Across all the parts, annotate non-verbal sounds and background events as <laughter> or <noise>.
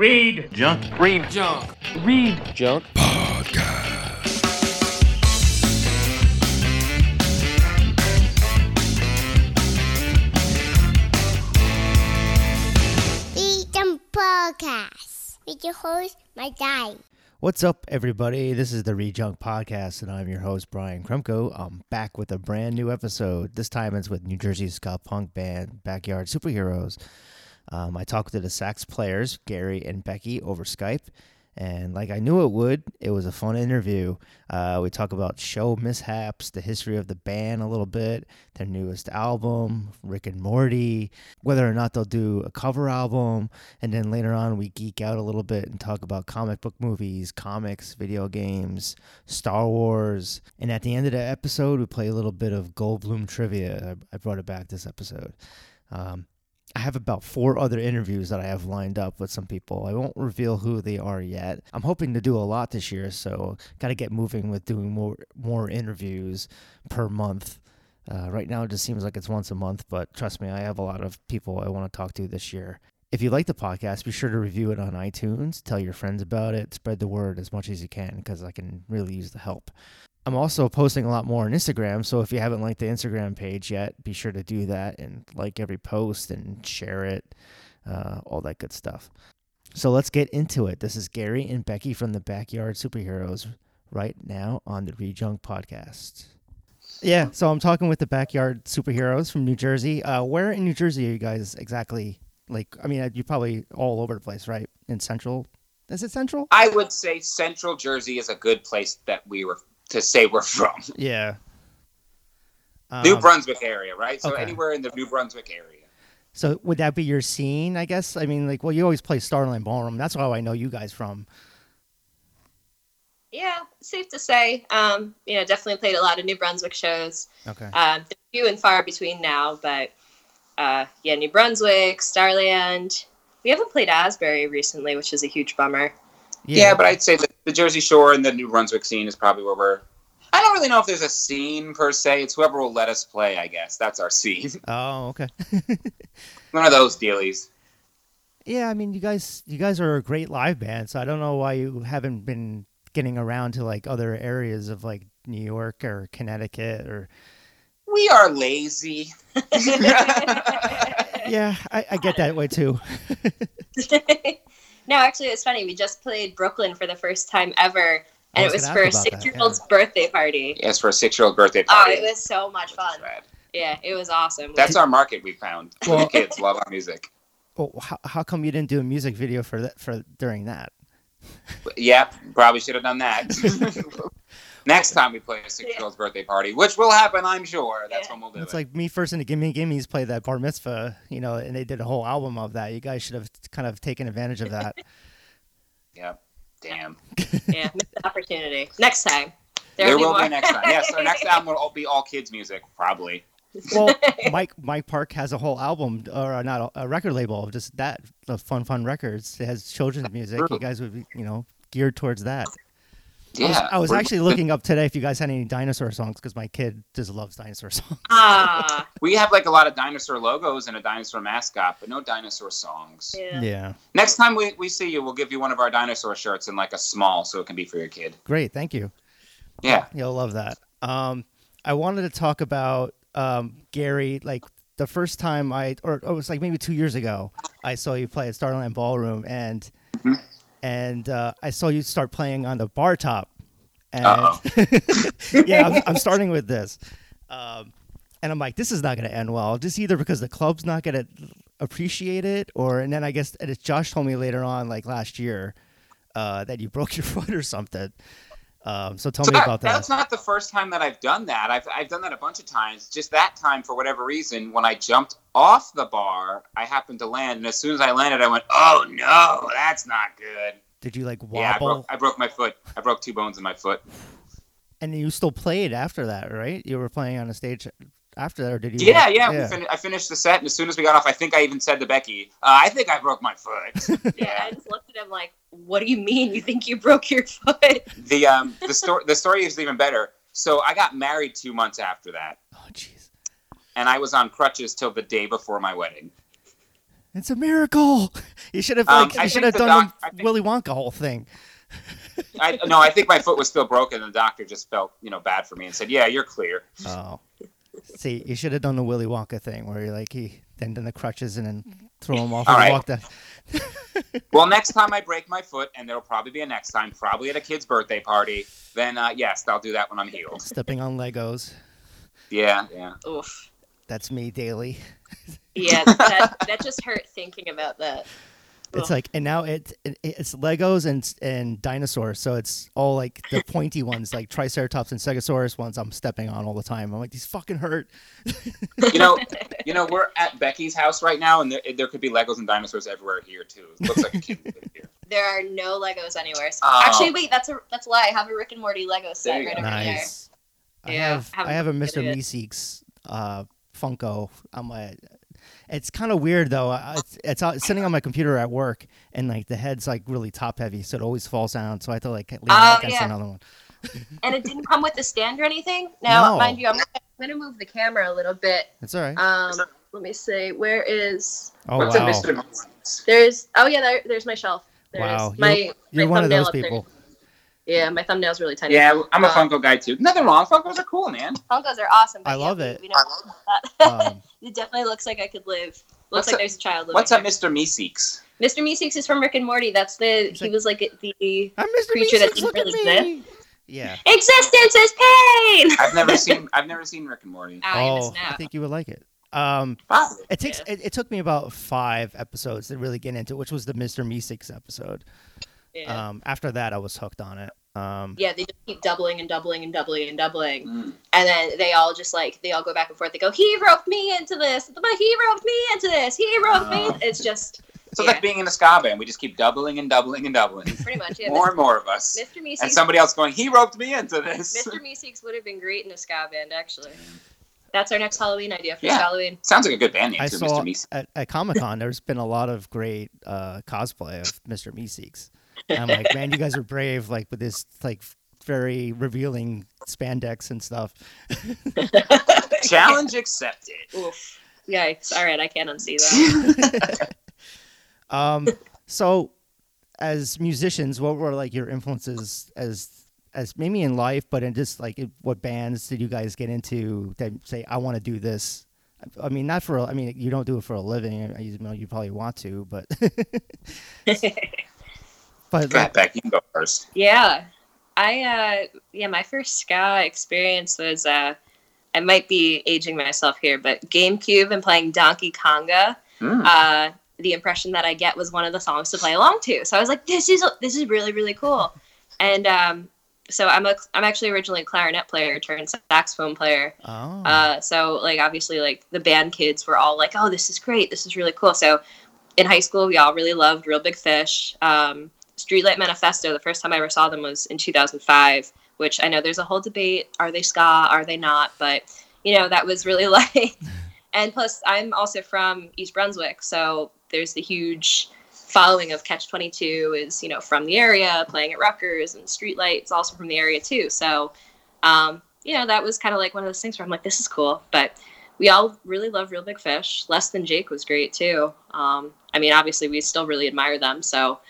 Read Junk. Read junk. Read Junk. Freedom Podcast with your host, my guy. What's up, everybody? This is the Rejunk Podcast, and I'm your host, Brian Kremko. I'm back with a brand new episode. This time it's with New Jersey ska punk band Backyard Superheroes. Um, I talked to the sax players, Gary and Becky, over Skype, and like I knew it would, it was a fun interview. Uh, we talk about show mishaps, the history of the band a little bit, their newest album, Rick and Morty, whether or not they'll do a cover album, and then later on we geek out a little bit and talk about comic book movies, comics, video games, Star Wars, and at the end of the episode we play a little bit of Goldblum trivia. I, brought it back this episode. Um, I have about four other interviews that I have lined up with some people. I won't reveal who they are yet. I'm hoping to do a lot this year, so got to get moving with doing more more interviews per month. Uh, right now, it just seems like it's once a month, but trust me, I have a lot of people I want to talk to this year. If you like the podcast, be sure to review it on iTunes, tell your friends about it, spread the word as much as you can because I can really use the help. I'm also posting a lot more on Instagram, so if you haven't liked the Instagram page yet, be sure to do that and like every post and share it, uh, all that good stuff. So let's get into it. This is Gary and Becky from the Backyard Superheroes right now on the Rejunk Podcast. Yeah, so I'm talking with the Backyard Superheroes from New Jersey. Uh, where in New Jersey are you guys exactly? Like, I mean, you're probably all over the place, right? In Central? Is it Central? I would say Central Jersey is a good place that we were to say we're from. Yeah. New Um, Brunswick area, right? So okay. anywhere in the New Brunswick area. So would that be your scene? I guess. I mean, like, well, you always play Starland Ballroom. That's how I know you guys from. Yeah, safe to say. Um, you know, definitely played a lot of New Brunswick shows. Okay. Um, they're few and far between now, but uh, yeah, New Brunswick, Starland. We haven't played Asbury recently, which is a huge bummer. Yeah, but I'd say the Jersey Shore and the New Brunswick scene is probably where we're. I don't really know if there's a scene per se. It's whoever will let us play, I guess. That's our scene. <laughs> Oh, okay. <laughs> One of those dealies. yeah, I mean, you guys, you guys are a great live band. So I don't know why you haven't been getting around to like other areas of like New York or Connecticut or. We are lazy. <laughs> Yeah, I, I get that way too. No, actually, it's funny. We just played Brooklyn for the first time ever, and was it was for a ask about that, six-year-old's birthday party. Yes, for a six-year-old birthday oh, party. Oh, it was so much fun. Rad. Yeah, it was awesome. That's our market. We found. <laughs> Well- the kids love our music. Well, how, how come you didn't do a music video for that for during that? Yep, probably should have done that. <laughs> <laughs> Next time we play a six-year-old's birthday party, which will happen, I'm sure. That's Yeah. when we'll do It's it. like me first and the Gimme Gimmes played that bar mitzvah, you know, and they did a whole album of that. You guys should have kind of taken advantage of that. <laughs> yep. Damn. yeah, missed the opportunity. Next time. There There'll be will be next time. Yes, our next album will all be all kids music, probably. <laughs> well, Mike Mike Park has a whole album or uh, not a, a record label of just that the Fun Fun Records. It has children's music. You guys would be, you know, geared towards that. I Yeah. was, I was actually looking up today if you guys had any dinosaur songs because my kid just loves dinosaur <laughs> songs. Ah, We have like a lot of dinosaur logos and a dinosaur mascot, but no dinosaur songs. yeah. yeah, Next time we, we see you, we'll give you one of our dinosaur shirts in like a small so it can be for your kid. great, thank you. Yeah. You'll love that. Um, I wanted to talk about um, Gary. Like the first time I, or it was like maybe two years ago, I saw you play at Starland Ballroom, and Mhm. And uh, I saw you start playing on the bar top. And <laughs> yeah, I'm, I'm starting with this, um, and I'm like, this is not going to end well. Just either because the club's not going to appreciate it, or and then I guess and it's Josh told me later on, like last year, uh, that you broke your <laughs> foot or something. Um, so tell So me that- about that. That's not the first time that I've done that. I've, I've done that a bunch of times. Just that time, for whatever reason, when I jumped off the bar, I happened to land. And as soon as I landed, I went, oh no, that's not good. Did you like Yeah, I wobble? broke, I broke my foot. I broke two bones in my foot. and you still played after that, right? You were playing on a stage after that, or did you? Yeah, yeah. We fin- I finished the set, and as soon as we got off, I think I even said to Becky, uh, "I think I broke my foot." <laughs> Yeah, I just looked at him like, "What do you mean? You think you broke your foot?" the um, the story the story is even better. So I got married two months after that, Oh, jeez. and I was on crutches till the day before my wedding. It's a miracle. You should have Um, like I should have the done doc- the think- Willy Wonka whole thing. I, no, I think my foot was still broken. And the doctor just felt, you know, bad for me and said, "Yeah, you're clear." Oh. See, you should have done the Willy Wonka thing where you're like he then done the crutches and then throw him off All and right. walk down. <laughs> Well, next time I break my foot, and there'll probably be a next time, probably at a kid's birthday party, then uh, yes, I'll do that when I'm healed. Stepping on Legos. Yeah, yeah. Oof. That's me daily. Yeah, <laughs> that, that just hurt thinking about that. It's Ugh. like, and now it, it it's Legos and and dinosaurs, so it's all like the <laughs> pointy ones, like Triceratops and Stegosaurus ones. I'm stepping on all the time. I'm like, these fucking hurt. You know, <laughs> you know, we're at Becky's house right now, and there, there could be Legos and dinosaurs everywhere here too. It looks like a kid would here. <laughs> There are no Legos anywhere. So- Oh. Actually, wait, that's a that's a lie. I have a Rick and Morty Lego set right go. over there. Nice. I Yeah, have I have a Mr. at it. Meeseeks uh, Funko. on my. It's kind of weird though. It's, it's it's sitting on my computer at work, and like the head's like really top heavy, so it always falls down. So I have to like lean Oh, against yeah. another one. <laughs> And it didn't come with a stand or anything. Now, No. mind you, I'm gonna, I'm gonna move the camera a little bit. It's all right. Um, let me see. Where is oh What's wow, a Mr. There's? Oh yeah, there, there's my shelf. There's wow. my You're, you're my one of those people. there. People. Yeah, my thumbnail's really tiny. Yeah, I'm a Uh, Funko guy too. Nothing wrong. Funkos are cool, man. Funkos are awesome. I love we- it. We don't talk that. Um, <laughs> it definitely looks like I could live. Looks like a- there's a child living What's up, here. Mr. Meeseeks? Mr. Meeseeks is from Rick and Morty. That's the He's he was like the I'm Creature that Meeseeks, didn't look at really me. Yeah. existence is pain. <laughs> I've never seen. <laughs> I've never seen Rick and Morty. Oh, I think you would like it. Um, Probably. it takes it, it took me about five episodes to really get into, it, which was the Mr. Meeseeks episode. Yeah. Um, after that, I was hooked on it. Um, yeah, they just keep doubling and doubling and doubling and doubling, Mm. and then they all just like they all go back and forth. They go, "He roped me into this. But he roped me into this. He roped Oh. me." It's just So it's Yeah. like being in a ska band. We just keep doubling and doubling and doubling. pretty much yeah. more and more of us. Mr. Meeseeks And somebody else going, he roped me into this. Mr. <laughs> Meeseeks would have been great in a ska band. Actually, that's our next Halloween idea for Yeah. Halloween. Sounds like a good band name I too, saw Mr. Meeseeks. at, at Comic Con. There's been a lot of great uh, cosplay of Mr. Meeseeks. I'm like, man, you guys are brave, like with this like very revealing spandex and stuff. <laughs> Challenge accepted. Oof. Yikes! All right, I can't unsee that. <laughs> Um, so as musicians, what were like your influences as as maybe in life, but in just like what bands did you guys get into that say I want to do this? I mean, not for I mean you don't do it for a living. You know, you probably want to, but <laughs> but Go like. You can go first. Yeah. I uh yeah, my first ska experience was uh I might be aging myself here, but GameCube and playing Donkey Konga. Mm. Uh the impression that I get was one of the songs to play along to. So I was like, this is this is really really cool. And um so I'm a I'm actually originally a clarinet player turned saxophone player. oh, Uh, so like obviously like the band kids were all like, oh, this is great, this is really cool. So in high school, we all really loved Real Big Fish. Um, Streetlight Manifesto. The first time I ever saw them was in 2005, which I know there's a whole debate: are they ska? Are they not? But you know that was really <laughs> like. and plus, I'm also from East Brunswick, so there's the huge following of Catch 22 is you know from the area, playing at Rutgers, and Streetlight's also from the area too. So um, you know, that was kind of like one of those things where I'm like, this is cool. But we all really love Real Big Fish. Less Than Jake was great too. Um, I mean, obviously, we still really admire them. So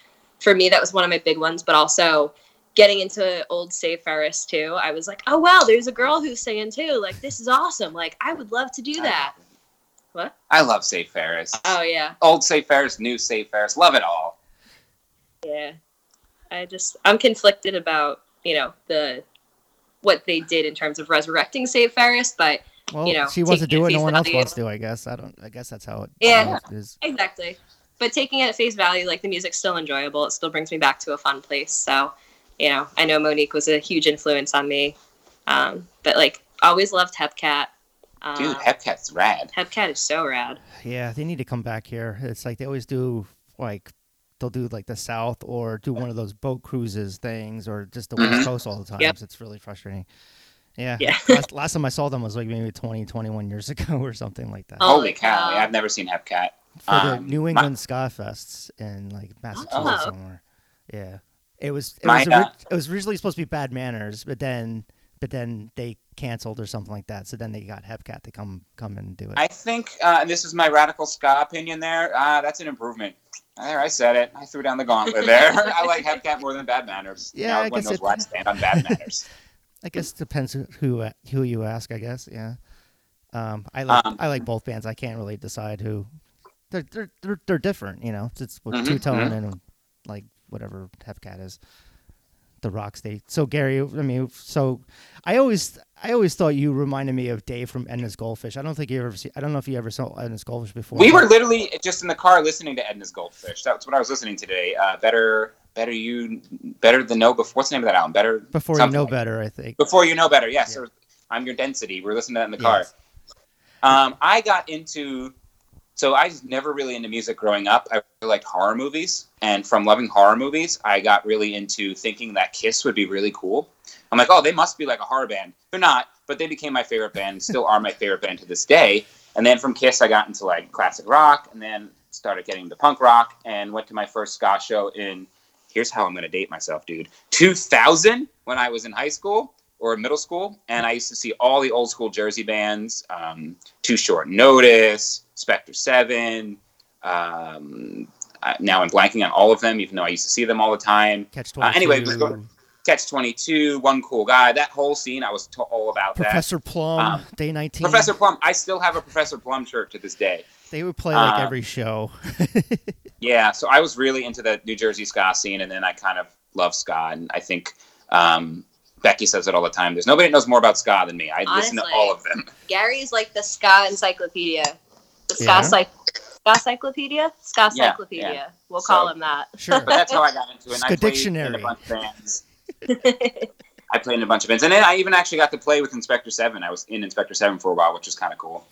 for me, that was one of my big ones. But also getting into old Save Ferris too, I was like, oh, wow, there's a girl who's singing too. Like, this is awesome. Like, I would love to do that. What? I love Save Ferris. Oh, yeah. Old Save Ferris, new Save Ferris. Love it all. Yeah. I just, I'm conflicted about, you know, the. What they did in terms of resurrecting Save Ferris, but well, you know, she wants to taking do it it. No one else value. wants to. Do, I guess I don't. I guess that's how it. Yeah. how it is. Exactly. But taking it at face value, like the music's still enjoyable. It still brings me back to a fun place. So, you know, I know Monique was a huge influence on me. Um, but like, always loved Hepcat. Uh, Dude, Hepcat's rad. Hepcat is so rad. Yeah, they need to come back here. It's like they always do like they'll do like the south or do one of those boat cruises things or just the west Mhm. coast all the time. Yep. It's really frustrating. Yeah. Yeah. <laughs> last, last time I saw them was like maybe 20, 21 years <laughs> ago or something like that. Oh Holy cow. Yeah, I've never seen Hepcat. For the um, New my- England Ska Fests in like Massachusetts Oh. somewhere. Yeah. It was it My, was uh, it was originally supposed to be Bad Manners, but then but then they canceled or something like that. So then they got Hepcat to come come and do it. I think, uh, and this is my radical ska opinion. There, uh, that's an improvement. There, I said it. I threw down the gauntlet there. <laughs> I like Hepcat more than Bad Manners. Yeah, now, I guess knows it- where I stand on Bad Manners. <laughs> I guess it depends who who you ask. I guess yeah. Um, I like Um, I like both bands. I can't really decide who. They're they're they're, they're different, you know. It's, it's Mhm, two tone mhm. and like whatever Hepcat is. The rock state. So Gary, I mean, so I always I always thought you reminded me of Dave from Edna's Goldfish. I don't think you ever see. I don't know if you ever saw Edna's Goldfish before. we were literally just in the car listening to Edna's Goldfish. That's what I was listening to today. Uh, better, better you, better than know before. What's the name of that album? Better before you know better. I think. Before you know better. Yes, Yeah. I'm your density. We're listening to that in the car. Yes. Um, I got into, so I was never really into music growing up. I really liked horror movies, and from loving horror movies, I got really into thinking that Kiss would be really cool. I'm like, oh, they must be like a horror band. They're not, but they became my favorite band, still are my favorite band to this day. And then from Kiss, I got into like classic rock, and then started getting into punk rock, and went to my first ska show in. Here's how I'm going to date myself, dude. 2000, when I was in high school or middle school, and I used to see all the old school Jersey bands, um, Too Short Notice, Spectre Seven. Um, I- now I'm blanking on all of them, even though I used to see them all the time. Catch Uh, anyway, Catch 22, One Cool Guy, that whole scene, I was to- all about Professor Plum, Um, Day nineteen. Professor Plum, I still have a Professor Plum shirt to this day. They would play like uh, every show. <laughs> Yeah, so I was really into the New Jersey ska scene, and then I kind of love ska, and I think um, Becky says it all the time. There's nobody that knows more about ska than me. I listen to all of them. <laughs> Gary's like the ska encyclopedia. The ska Yeah. cyc- ska encyclopedia? Ska Yeah, encyclopedia. yeah. We'll So- call him that. Sure. But that's how I got into it. And Ska I played in dictionary. a bunch of bands. <laughs> I played in a bunch of bands, and then I even actually got to play with Inspector Seven. I was in Inspector Seven for a while, which was kind of cool.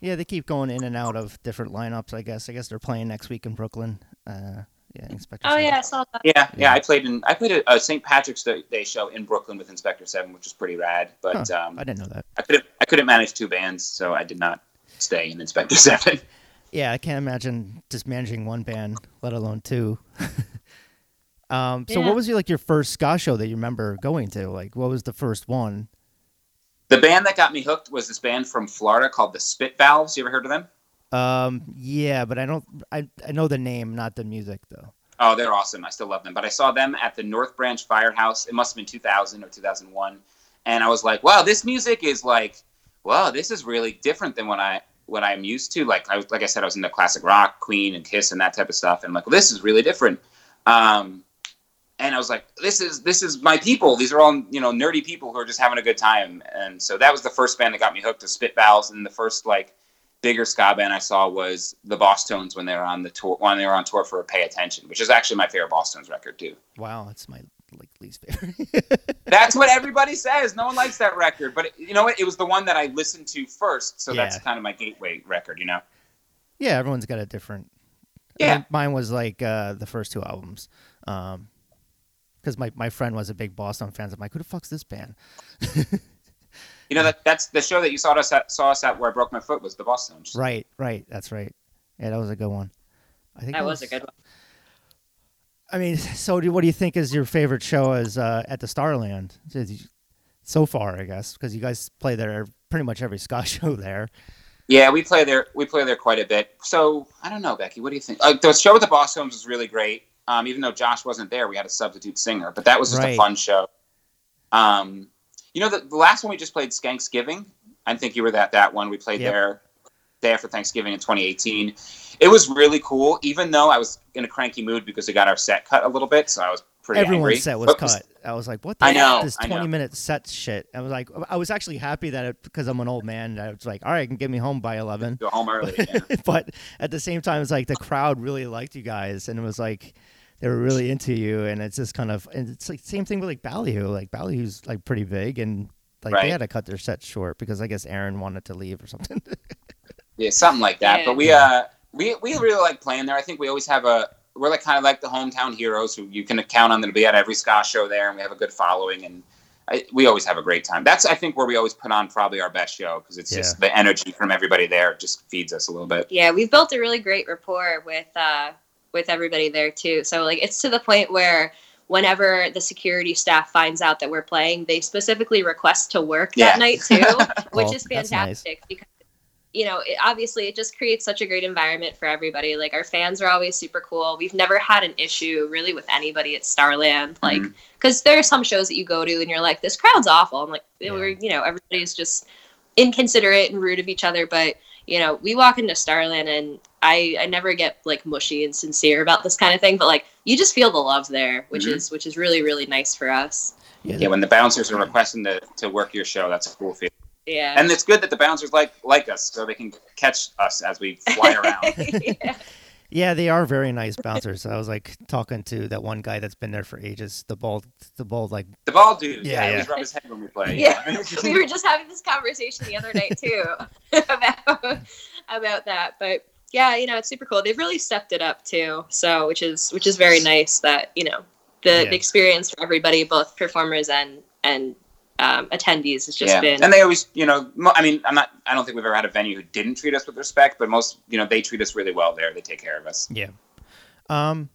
Yeah, they keep going in and out of different lineups. I guess. I guess they're playing next week in Brooklyn. Uh, yeah, Inspector. oh Seven. yeah, I saw that. Yeah, yeah. Yeah. I played in I played a, a St. Patrick's Day Day show in Brooklyn with Inspector Seven, which was pretty rad. But Huh, um, I didn't know that. I couldn't I couldn't manage two bands, so I did not stay in Inspector <laughs> Seven. Yeah, I can't imagine just managing one band, let alone two. <laughs> um, so, Yeah. what was your, like your first ska show that you remember going to? Like, what was the first one? The band that got me hooked was this band from Florida called the Spit Valves. You ever heard of them? Um, yeah, but I don't. I I know the name, not the music though. Oh, they're awesome. I still love them. But I saw them at the North Branch Firehouse. It must have been 2000 or 2001. And I was like, wow, this music is like, wow, this is really different than what I what I'm used to. Like I was, like I said, I was into classic rock, Queen and Kiss and that type of stuff. And I'm like, well, this is really different. Um, and I was like, this is this is my people. These are all you know nerdy people who are just having a good time. And so that was the first band that got me hooked to Spit Valves. And the first like bigger ska band I saw was the Bosstones when they were on the tour when they were on tour for Pay Attention, which is actually my favorite Bosstones record too. Wow, that's my like least favorite. <laughs> That's what everybody says. No one likes that record, but it, you know what? It was the one that I listened to first, so that's kind of my gateway record. You know? yeah, everyone's got a different. I Yeah. mine was like uh, the first two albums. Um, because my, my friend was a big Boston fan. I'm like, who the fuck's this band? <laughs> You know that that's the show that you saw us at, saw us at where I broke my foot was the Bosstones. Right, right. That's right. Yeah, that was a good one. I think That was a good one. I mean, so do, what do you think is your favorite show as uh, at the Starland so far? I guess because you guys play there pretty much every <laughs> ska show there. Yeah, we play there. We play there quite a bit. So I don't know, Becky. What do you think? Uh, the show with the Bosstones was really great. Um, even though Josh wasn't there, we had a substitute singer, but that was just Right. a fun show. Um, you know, the, the last one we just played, Skanksgiving. I think you were that that one. We played Yep. there day after Thanksgiving in 2018. It was really cool, even though I was in a cranky mood because we got our set cut a little bit, so I was pretty Everyone's angry. set was But- cut. I was like, what the I know, this I know. 20 minute set shit. I was like, I was actually happy that it, because I'm an old man. I was like, all right, I can get me home by 11. Go home early. yeah. <laughs> but at the same time, it's like the crowd really liked you guys, and it was like they were really into you, and it's just kind of and it's like same thing with like Ballyhoo. Like Ballyhoo's like pretty big, and like Right. they had to cut their set short because I guess Aaron wanted to leave or something. <laughs> Yeah, something like that. Yeah. But we uh we we really like playing there. I think we always have a we're like kind of like the hometown heroes who you can count on them to be at every ska show there, and we have a good following, and I, we always have a great time. That's I think where we always put on probably our best show because it's just the energy from everybody there just feeds us a little bit. Yeah, we've built a really great rapport with uh with everybody there too. So like it's to the point where whenever the security staff finds out that we're playing, they specifically request to work Yeah. that night too, <laughs> which Oh, is that's nice. fantastic because you know, it, obviously it just creates such a great environment for everybody. Like our fans are always super cool. We've never had an issue really with anybody at Starland. Like Mhm. because there are some shows that you go to and you're like, this crowd's awful. I'm like, Yeah. we're you know, everybody's just inconsiderate and rude of each other. But you know, we walk into Starland and I I never get like mushy and sincere about this kind of thing. But like you just feel the love there, which Mhm. is which is really really nice for us. Yeah, when the bouncers are requesting to, to work your show, that's a cool feeling. Yeah. And it's good that the bouncers like like us, so they can catch us as we fly <laughs> around. yeah. Yeah, they are very nice bouncers. I was like talking to that one guy that's been there for ages. The bald, the bald, like The ball dude, Yeah, yeah, yeah. he always rub his head when we play. Yeah. <laughs> we were just having this conversation the other night too <laughs> about about that. But yeah, you know, it's super cool. They've really stepped it up too. So which is which is very nice that, you know, the, Yeah. the experience for everybody, both performers and and um, attendees has just yeah. been And they always, you know, I mean, I'm not, I don't think we've ever had a venue who didn't treat us with respect, but most, you know, they treat us really well there. They take care of us. yeah. Um,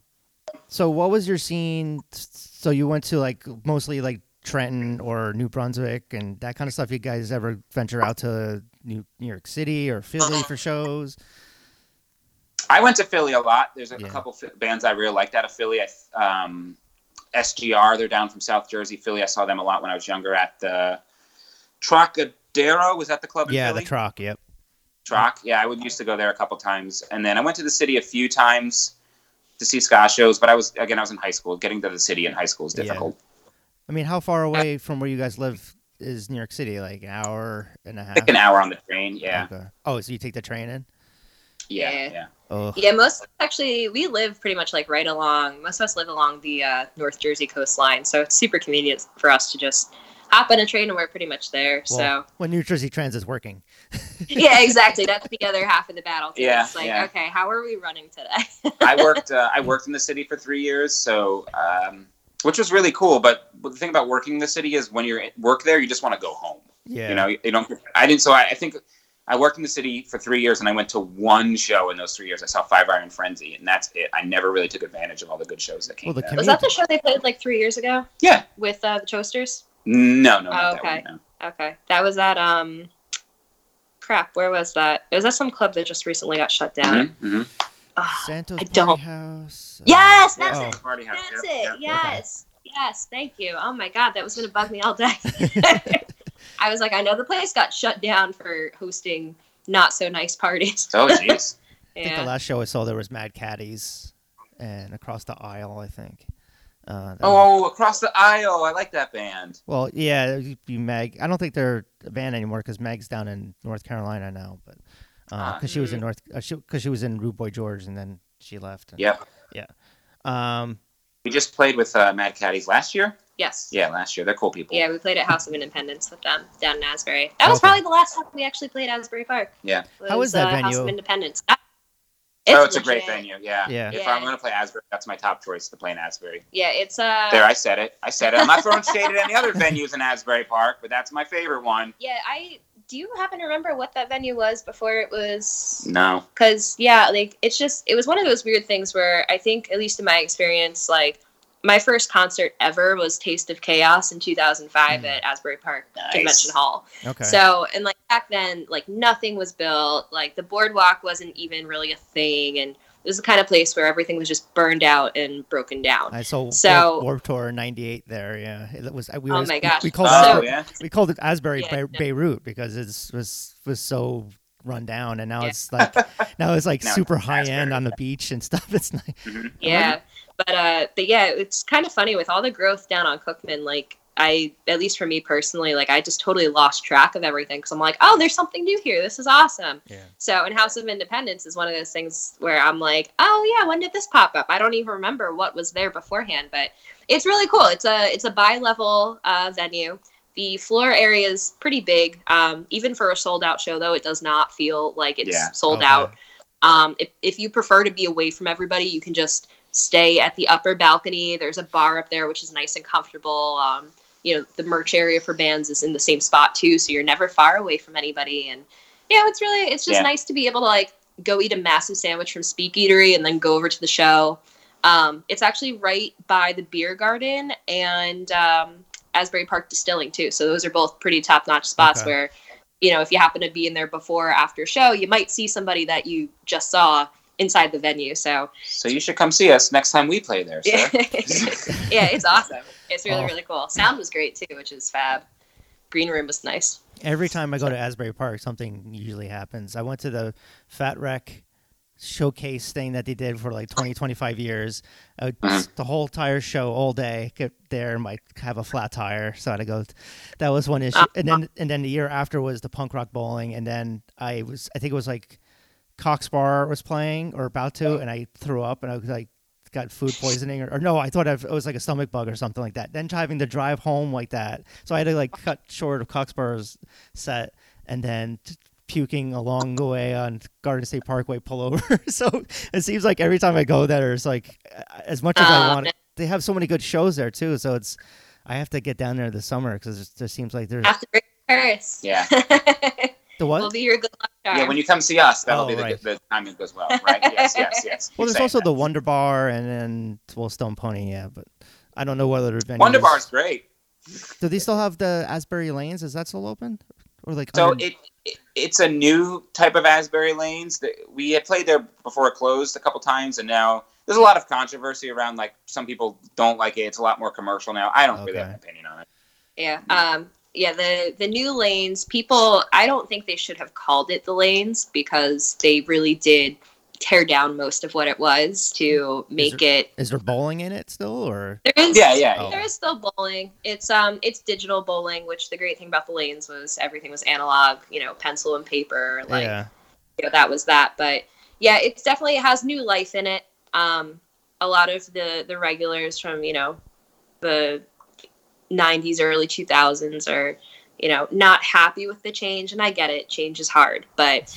so what was your scene? So you went to like mostly like Trenton or New Brunswick and that kind of stuff. You guys ever venture out to New, New York City or Philly for shows? I went to Philly a lot. There's a Yeah. couple fi- bands I really liked out of Philly. I, um, SGR, they're down from South Jersey, Philly. I saw them a lot when I was younger at the Trocadero. Was that the club in Yeah, Philly? the Troc. Yep. Troc. Yeah, I would used to go there a couple times, and then I went to the city a few times to see ska shows. But I was again, I was in high school. Getting to the city in high school is Yeah. difficult. I mean, how far away from where you guys live is New York City? Like an hour and a half. Like an hour on the train. Yeah, Okay. Oh, so you take the train in? Yeah, Yeah. yeah. Oh, Yeah, most actually we live pretty much like right along. Most of us live along the uh, North Jersey coastline, so it's super convenient for us to just hop on a train and we're pretty much there. well, when New Jersey Transit's working. <laughs> yeah, exactly. That's the other half of the battle. too. Yeah, it's like yeah. okay, how are we running today? <laughs> I worked. <laughs> Uh, I worked in the city for three years, so um, which was really cool. But the thing about working in the city is when you're at work there, you just want to go home. Yeah. You know, you don't. I didn't. So I, I think I worked in the city for three years, and I went to one show in those three years. I saw Five Iron Frenzy, and that's it. I never really took advantage of all the good shows that came. Well, the. Was that the show they played like three years ago yeah. with uh, the Toasters? No, no, not Oh, that okay. one. No. Okay, that was at um, crap. Where was that? It was at some club that just recently got shut down. Mhm, mhm. Ah, Santos I don't- Party House. uh, Yes, that's Oh. it. Party House, That's yep, it. yep, yep. yes. Yes. Thank you. Oh my God, that was gonna bug me all day. <laughs> <laughs> I was like, I know the place got shut down for hosting not so nice parties. Oh, <laughs> jeez. I think the last show I saw there was Mad Caddies, and across the aisle, I think. Uh, that was- oh, across the aisle. I like that band. well, yeah, it'd be Meg. I don't think they're a band anymore because Meg's down in North Carolina now, but Ah. because she was in North, because she, 'cause she was in Rude Boy George, and then she left. and- Yep. Um. We just played with uh, Mad Caddies last year. Yes. Yeah, last year. They're cool people. Yeah, we played at House of Independence with them down in Asbury. That was Okay. probably the last time we actually played Asbury Park. Yeah. How Was, is that uh, House venue? of Independence. oh, it's a great venue. Yeah. Yeah. If Yeah. I'm going to play Asbury, that's my top choice to play in Asbury. Yeah, it's uh. There, I said it. I said it. I'm not throwing shade at any other venues in Asbury Park, but that's my favorite one. Yeah, I. Do you happen to remember what that venue was before it was? No. because yeah like it's just it was one of those weird things where i think at least in my experience like my first concert ever was taste of chaos in 2005 Mm. at asbury park Nice. convention hall Okay. so and like back then like nothing was built like the boardwalk wasn't even really a thing and it was the kind of place where everything was just burned out and broken down I saw So- Warp, Warp Tour '98 there. Yeah, it was. We Oh my we- gosh. We called Oh, it yeah. we called it Asbury Yeah, Be- no. Beirut because it was was so run down, and now Yeah. it's like now it's like <laughs> Now super it's high end on the beach and stuff. <laughs> It's nice. Mhm. yeah but uh but yeah it's kind of funny with all the growth down on cookman like i at least for me personally like i just totally lost track of everything because i'm like oh there's something new here. This is awesome. Yeah. so and house of independence is one of those things where i'm like oh yeah when did this pop up? I don't even remember what was there beforehand but it's really cool. It's a it's a bi-level uh, venue. The floor area is pretty big. Um, even for a sold out show though it does not feel like it's Yeah. sold Okay. out. Um, if, if you prefer to be away from everybody, you can just stay at the upper balcony. There's a bar up there, which is nice and comfortable. Um, you know, the merch area for bands is in the same spot too, so you're never far away from anybody. And you know, it's really it's just Yeah. nice to be able to like go eat a massive sandwich from Speak Eatery and then go over to the show. Um, it's actually right by the beer garden and um, Asbury Park Distilling too. So those are both pretty top notch spots Okay. where, you know, if you happen to be in there before or after show, you might see somebody that you just saw inside the venue. So So you should come see us next time we play there, sir. <laughs> yeah, it's awesome. It's really Oh. really cool. Sound was great too, which is fab. Green room was nice. Every time I go to Asbury Park, something usually happens. I went to the Fat Wreck showcase thing that they did for like 20, 25 years. Uh, Mhm. The whole tire show all day. Get there and might have a flat tire, so I had to go. That was one issue. And then and then the year after was the punk rock bowling, and then I was I think it was like Cox Bar was playing or about to, and I threw up and I was like got food poisoning or, or no, I thought I- it was like a stomach bug or something like that. Then having to drive home like that, so I had to like cut short of Cox Bar's set, and then t- puking along the way on Garden State Parkway pullover. <laughs> so it seems like every time I go there, it's like uh, as much as I Oh, want. no. They have so many good shows there too, so it's I have to get down there this summer because there seems like there's Have to break Paris. Yeah. <laughs> the what? we'll be your good luck charm. Yeah, when you come see us, that'll Oh, be the, right. the timing goes well, right? Yes, yes, <laughs> yes. well, Keep there's also that. the Wonder Bar and then well Stone Pony, yeah, but I don't know whether the venues. Wonder Bar's great. Do they still have the Asbury Lanes? Is that still open? Or like So under- it, it it's a new type of Asbury Lanes. that We had played there before it closed a couple times, and now there's a lot of controversy around. Like some people don't like it. It's a lot more commercial now. I don't really have an opinion on it. Yeah. Um, yeah, the the new lanes, people I don't think they should have called it the lanes because they really did tear down most of what it was to make it is there bowling in it still or there is Yeah, yeah, yeah. there is still bowling. It's um it's digital bowling, which the great thing about the lanes was everything was analog, you know, pencil and paper, like yeah? you know, that was that. But yeah, it's definitely it has new life in it. Um, a lot of the the regulars from you know the '90s, early 2000s are you know not happy with the change, and I get it. Change is hard, but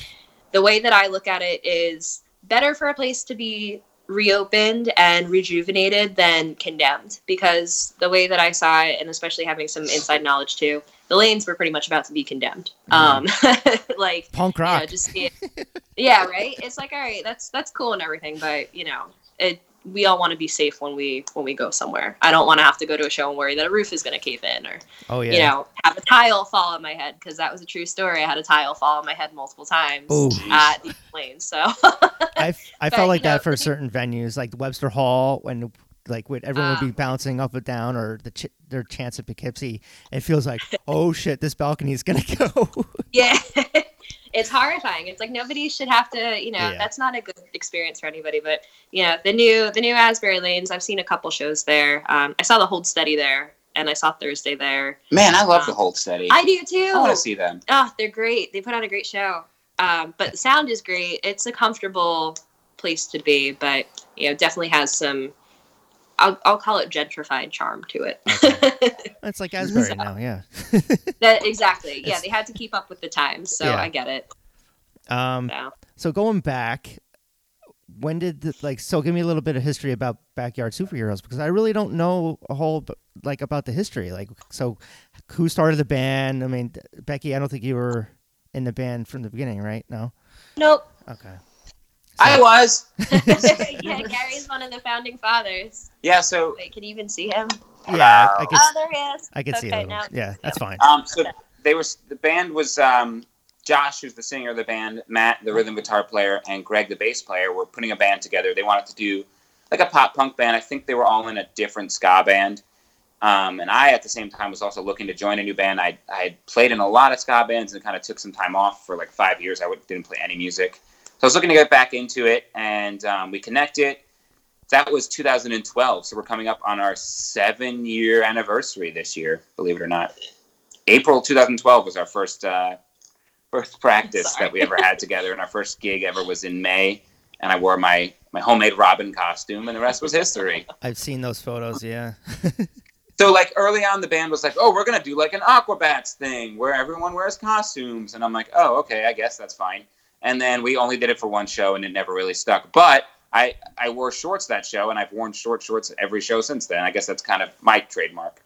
the way that I look at it is better for a place to be reopened and rejuvenated than condemned because the way that I saw it, and especially having some inside knowledge too, the lanes were pretty much about to be condemned. Um, <laughs> like Punk you know, rock. just yeah, right. It's like, all right, that's that's cool and everything, but you know, it. We all want to be safe when we when we go somewhere. I don't want to have to go to a show and worry that a roof is going to cave in, or oh yeah. you know, have a tile fall on my head because that was a true story. I had a tile fall on my head multiple times Ooh. at the lanes. So <laughs> I, I felt like you know, that for certain venues, like Webster Hall, when like when everyone would be Ah. bouncing up and down, or the ch- their chance at Poughkeepsie. It feels like, oh shit, this balcony is gonna <laughs> go. yeah, <laughs> it's horrifying. It's like nobody should have to. You know, Yeah. that's not a good experience for anybody. But you know, the new the new Asbury Lanes. I've seen a couple shows there. Um, I saw the Hold Steady there, and I saw Thursday there. Man, I love the Hold Steady. I do too. I want to see them. Oh, they're great. They put on a great show. Um, but the sound is great. It's a comfortable place to be, but you know, definitely has some. I'll, I'll call it gentrified charm to it. <laughs> it's like Asbury now, yeah. <laughs> that exactly. Yeah, It's- they had to keep up with the times, so Yeah. I get it. Um, So. so going back, when did the, like so? Give me a little bit of history about backyard superheroes because I really don't know a whole like about the history. Like, so who started the band? I mean, Becky, I don't think you were in the band from the beginning, right? No. Nope. Okay. I was. <laughs> <laughs> yeah, Gary's one of the founding fathers. Yeah. So, Wait, can you even see him? Yeah, I, I could. Oh, there he is. I could see okay, a little. now- Yeah, that's fine. um, so they were the band was um, Josh, who's the singer of the band, Matt, the rhythm guitar player, and Greg, the bass player, were putting a band together. They wanted to do like a pop punk band. I think they were all in a different ska band. Um, and I, at the same time, was also looking to join a new band. I, I had played in a lot of ska bands and kind of took some time off for like five years. I would, didn't play any music. So I was looking to get back into it, and um, we connected. That was 2012. So we're coming up on our seven year anniversary this year, believe it or not. April 2012 was our first uh, first practice that we ever had together, and our first gig ever was in May. And I wore my my homemade Robin costume, and the rest was history. I've seen those photos. Yeah. <laughs> So like early on, the band was like, "Oh, we're gonna do like an Aquabats thing where everyone wears costumes," and I'm like, "Oh, okay, I guess that's fine." And then we only did it for one show, and it never really stuck. But I I wore shorts that show, and I've worn short shorts every show since then. I guess that's kind of my trademark.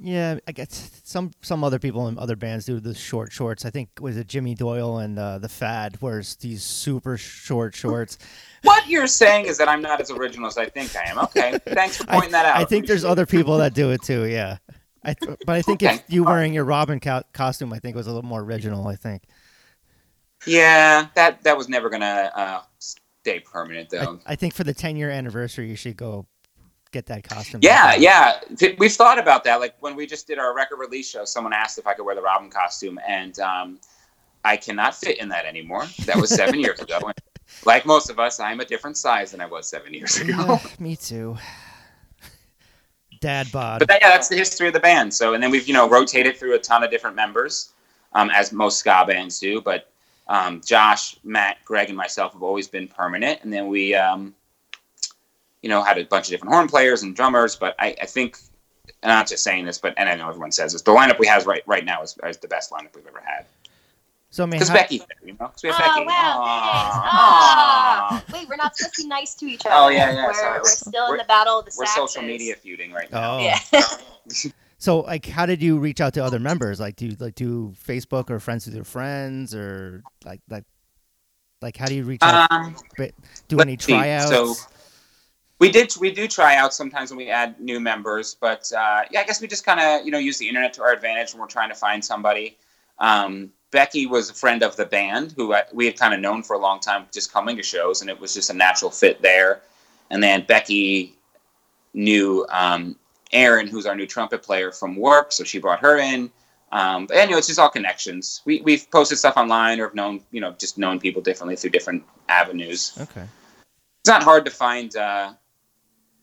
Yeah, I guess some some other people in other bands do the short shorts. I think was it Jimmy Doyle and uh, the Fad wears these super short shorts. What you're saying is that I'm not as original as I think I am. Okay, thanks for <laughs> pointing that out. I think there's other people that do it too. Yeah, I th- but I think Okay. if you wearing your Robin co- costume, I think was a little more original. I think. Yeah, that that was never gonna uh, stay permanent though. I think for the 10 year anniversary, you should go get that costume. Yeah, yeah. We've thought about that. Like when we just did our record release show, someone asked if I could wear the Robin costume, and um, I cannot fit in that anymore. That was seven years ago. And like most of us, I'm a different size than I was seven years ago. Yeah, me too. Dad bod. But that, yeah, that's the history of the band. So, and then we've you know rotated through a ton of different members, um, as most ska bands do. But um, Josh, Matt, Greg, and myself have always been permanent. And then we, um, you know, had a bunch of different horn players and drummers. But I, I think, and I'm not just saying this, but and I know everyone says this, the lineup we have right right now is, is the best lineup we've ever had. so I mean, Because how- Becky's there, you know. 'Cause we have Oh Becky. wow! Aw. thanks. Aw. Wait, we're not supposed to be nice to each other. Oh, yeah, yeah, We're, sorry. we're still We're- in the battle of the We're sexes. social media feuding right now. Oh. Yeah. <laughs> So like, how did you reach out to other members? Like, do you like do Facebook or friends with your friends or like like like how do you reach out? Um, do any see. tryouts? So- We did we do tryouts sometimes when we add new members, but uh, yeah, I guess we just kind of you know use the internet to our advantage when we're trying to find somebody. Um, Becky was a friend of the band who I, we had kind of known for a long time, just coming to shows, and it was just a natural fit there. And then Becky knew um, Aaron, who's our new trumpet player from work, so she brought her in. Um, but anyway, it's just all connections. We we've posted stuff online or have known you know just known people differently through different avenues okay. it's not hard to find uh,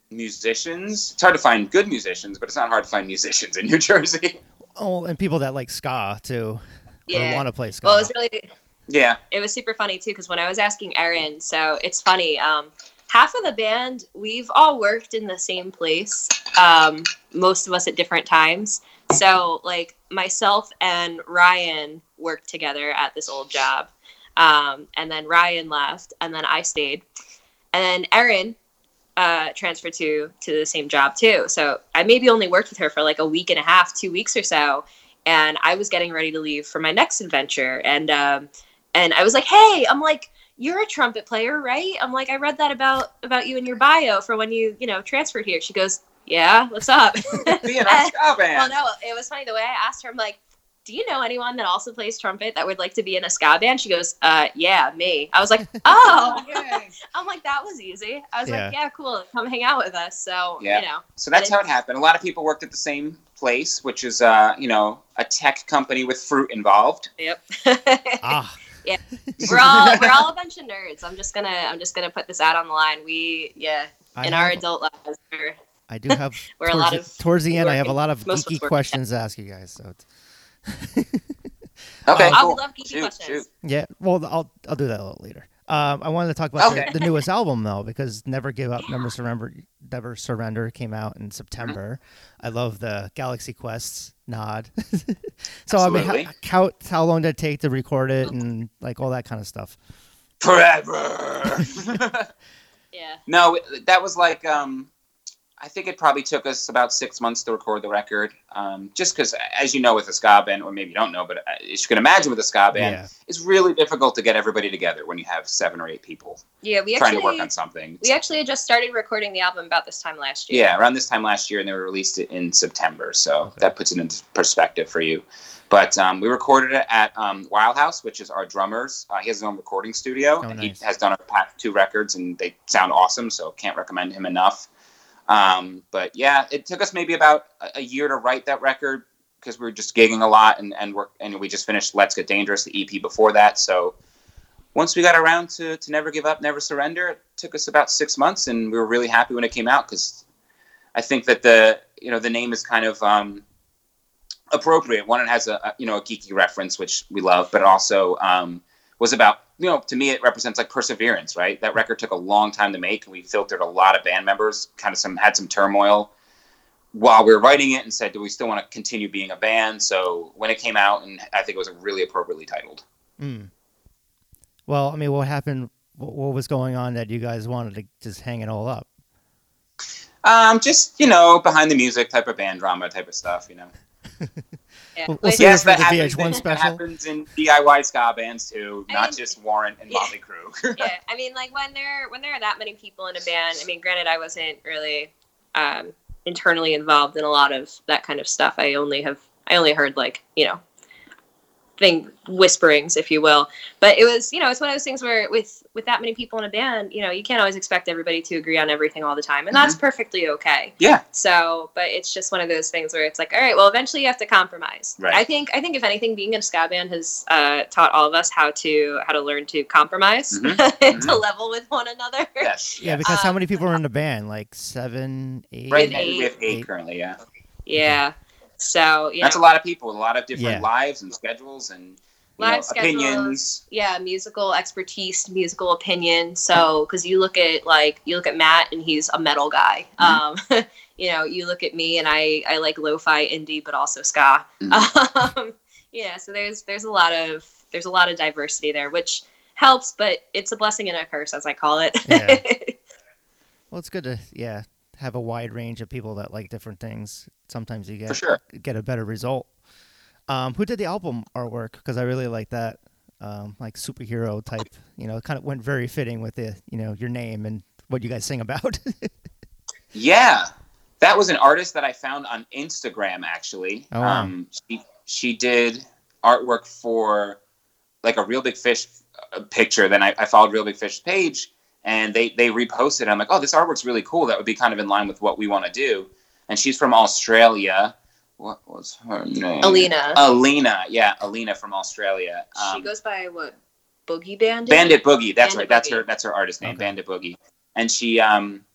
musicians. It's hard to find good musicians, but it's not hard to find musicians in New Jersey. Oh, and people that like ska too, or Yeah. want to play ska. Well, it was really Yeah, it was super funny too because when I was asking Erin, so it's funny. Um, half of the band we've all worked in the same place. Um, most of us at different times. So like myself and Ryan worked together at this old job, um, and then Ryan left, and then I stayed, and then Erin uh, transferred to to the same job too. So I maybe only worked with her for like a week and a half, two weeks or so, and I was getting ready to leave for my next adventure, and um, and I was like, "Hey, I'm like, you're a trumpet player, right?" I'm like, "I read that about about you in your bio for when you you know transferred here." She goes, "Yeah, what's up?" <laughs> be in our ska well, no, it was funny the way I asked her. I'm like, "Do you know anyone that also plays trumpet that would like to be in a ska band?" She goes, "Uh, yeah, me." I was like, <laughs> "Oh." <laughs> I'm like, "That was easy." I was Yeah. like, "Yeah, cool. Come hang out with us." So Yeah. you know, So that's how it happened. A lot of people worked at the same place, which is uh, you know a tech company with fruit involved. yep. ah, <laughs> we're all we're all a bunch of nerds. I'm just gonna I'm just gonna put this out on the line. We yeah, I in our adult lives, we're I do have. <laughs> We're a towards lot the, of towards the end. I have a lot of most geeky working. questions to ask you guys. So it's- <laughs> Okay, Um, I cool. would love geeky Shoot, questions. shoot. yeah, well, I'll I'll do that a little later. Um, I wanted to talk about Okay. the, the newest album though, because Never Give Up, Never Surrender, Never Surrender came out in September. I love the Galaxy Quests nod. <laughs> so I mean, how, how how long did it take to record it and like all that kind of stuff? Forever. <laughs> <laughs> Yeah. No, that was like um, I think it probably took us about six months to record the record. Um, just because, as you know, with a ska band, or maybe you don't know, but uh, as you can imagine, with a ska band, Yeah. it's really difficult to get everybody together when you have seven or eight people Yeah, we trying actually to work on something. we actually had just started recording the album about this time last year. Yeah, around this time last year, and they released it in September. So Okay. that puts it into perspective for you. But um, we recorded it at um, Wild House, which is our drummer's. Uh, he has his own recording studio, Oh, and nice. he has done our past two records, and they sound awesome. So can't recommend him enough. Um, but yeah, it took us maybe about a, year to write that record because we were just gigging a lot, and and work, and we just finished Let's Get Dangerous, the EP before that. So once we got around to, to Never Give Up, Never Surrender, it took us about six months, and we were really happy when it came out because I think that the you know the name is kind of um, appropriate. One, it has a, a you know a geeky reference which we love, but also um, was about you know to me it represents like perseverance, right? That record took a long time to make, and we filtered a lot of band members, kind of some had some turmoil while we were writing it, and said, do we still want to continue being a band? So when it came out, and I think it was really appropriately titled. Mm. Well, I mean, what happened? What, what was going on that you guys wanted to just hang it all up? Um, just you know, behind the music type of band drama type of stuff. You know. <laughs> Yeah. We'll- we'll see yes, for that the happens, VH1 that special. happens in DIY ska bands too, I not mean- just Warrant and Yeah. Motley Crue. <laughs> yeah, I mean, like when there when there are that many people in a band. I mean, granted, I wasn't really um, internally involved in a lot of that kind of stuff. I only have I only heard like you know thing whisperings, if you will. But it was you know it's one of those things where with with that many people in a band, you know, you can't always expect everybody to agree on everything all the time, and that's perfectly okay. yeah, So, but it's just one of those things where it's like, all right, well, eventually you have to compromise. Right. I think, I think if anything, being in a ska band has uh, taught all of us how to how to learn to compromise, <laughs> Mhm. to Mhm. level with one another. yes, Yeah, yes. <laughs> because how Um, many people are in the band? Like seven, eight. right with now we have eight- eight, eight. currently. Yeah, Yeah. So you that's a lot of people, a lot of different Yeah. lives and schedules and Live know, schedules. opinions. yeah, musical expertise, musical opinion. So because you look at like you look at Matt and he's a metal guy. Um, <laughs> you know, you look at me and I I like lo-fi indie, but also ska. Um, <laughs> yeah, so there's there's a lot of there's a lot of diversity there, which helps, but it's a blessing and a curse, as I call it. Yeah. <laughs> Well, it's good to yeah have a wide range of people that like different things. Sometimes you get sure. get a better result. Um, who did the album artwork? Because I really like that, um, like superhero type. You know, it kind of went very fitting with the you know your name and what you guys sing about. <laughs> Yeah, that was an artist that I found on Instagram. Actually, Oh, wow. um, she she did artwork for like a real big fish uh, picture. Then I, I followed Real Big Fish page, and they they reposted. I'm like, oh, this artwork's really cool. That would be kind of in line with what we want to do. And she's from Australia. What was her name? Alina. Alina, yeah, Alina from Australia. she Um, goes by what? Boogie Bandit. Bandit Boogie. That's Bandit right. That's her. That's her artist name, Okay. Bandit Boogie. And she, um,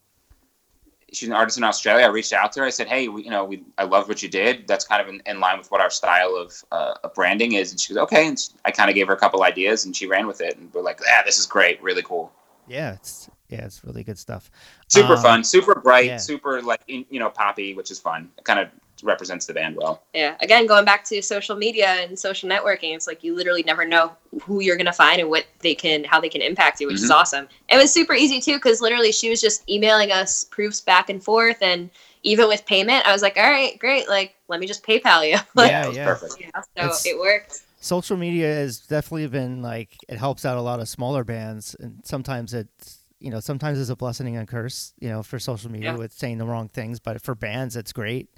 she's an artist in Australia. I reached out to her. I said, "Hey, we, you know, we, I love what you did. That's kind of in, in line with what our style of, uh, of branding is." And she goes, "Okay." And I kind of gave her a couple ideas, and she ran with it. And we're like, "Yeah, this is great. Really cool. Yeah, it's yeah, it's really good stuff. Super Um, fun. Super bright. yeah. Super like in, you know poppy, which is fun. It kind of represents the band well. Yeah. Again, going back to social media and social networking, it's like you literally never know who you're gonna find and what they can, how they can impact you, which is Mhm. awesome. It was super easy too, because literally she was just emailing us proofs back and forth, and even with payment, I was like, all right, great, like let me just PayPal you. <laughs> Like, Yeah, yeah. perfect. you know, so It's- it worked. Social media has definitely been like it helps out a lot of smaller bands and sometimes it's you know sometimes it's a blessing and a curse you know for social media Yeah. with saying the wrong things but for bands it's great.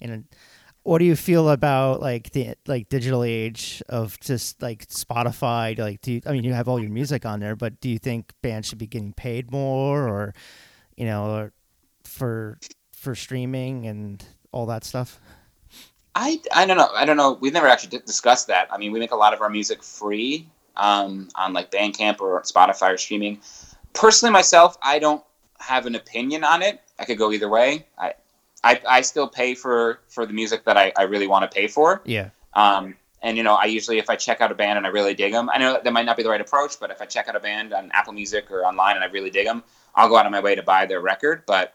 And what do you feel about like the like digital age of just like spotify? Like do you, i mean you have all your music on there but do you think bands should be getting paid more or you know or for for streaming and all that stuff I, I don't know. I don't know. We've never actually discussed that. I mean, we make a lot of our music free um, on like Bandcamp or Spotify or streaming. Personally, myself, I don't have an opinion on it. I could go either way. I, I, I still pay for for the music that I, I really want to pay for. yeah Um, and you know, I usually if I check out a band and I really dig them, I know that might not be the right approach, but if I check out a band on Apple Music or online and I really dig them, I'll go out of my way to buy their record. But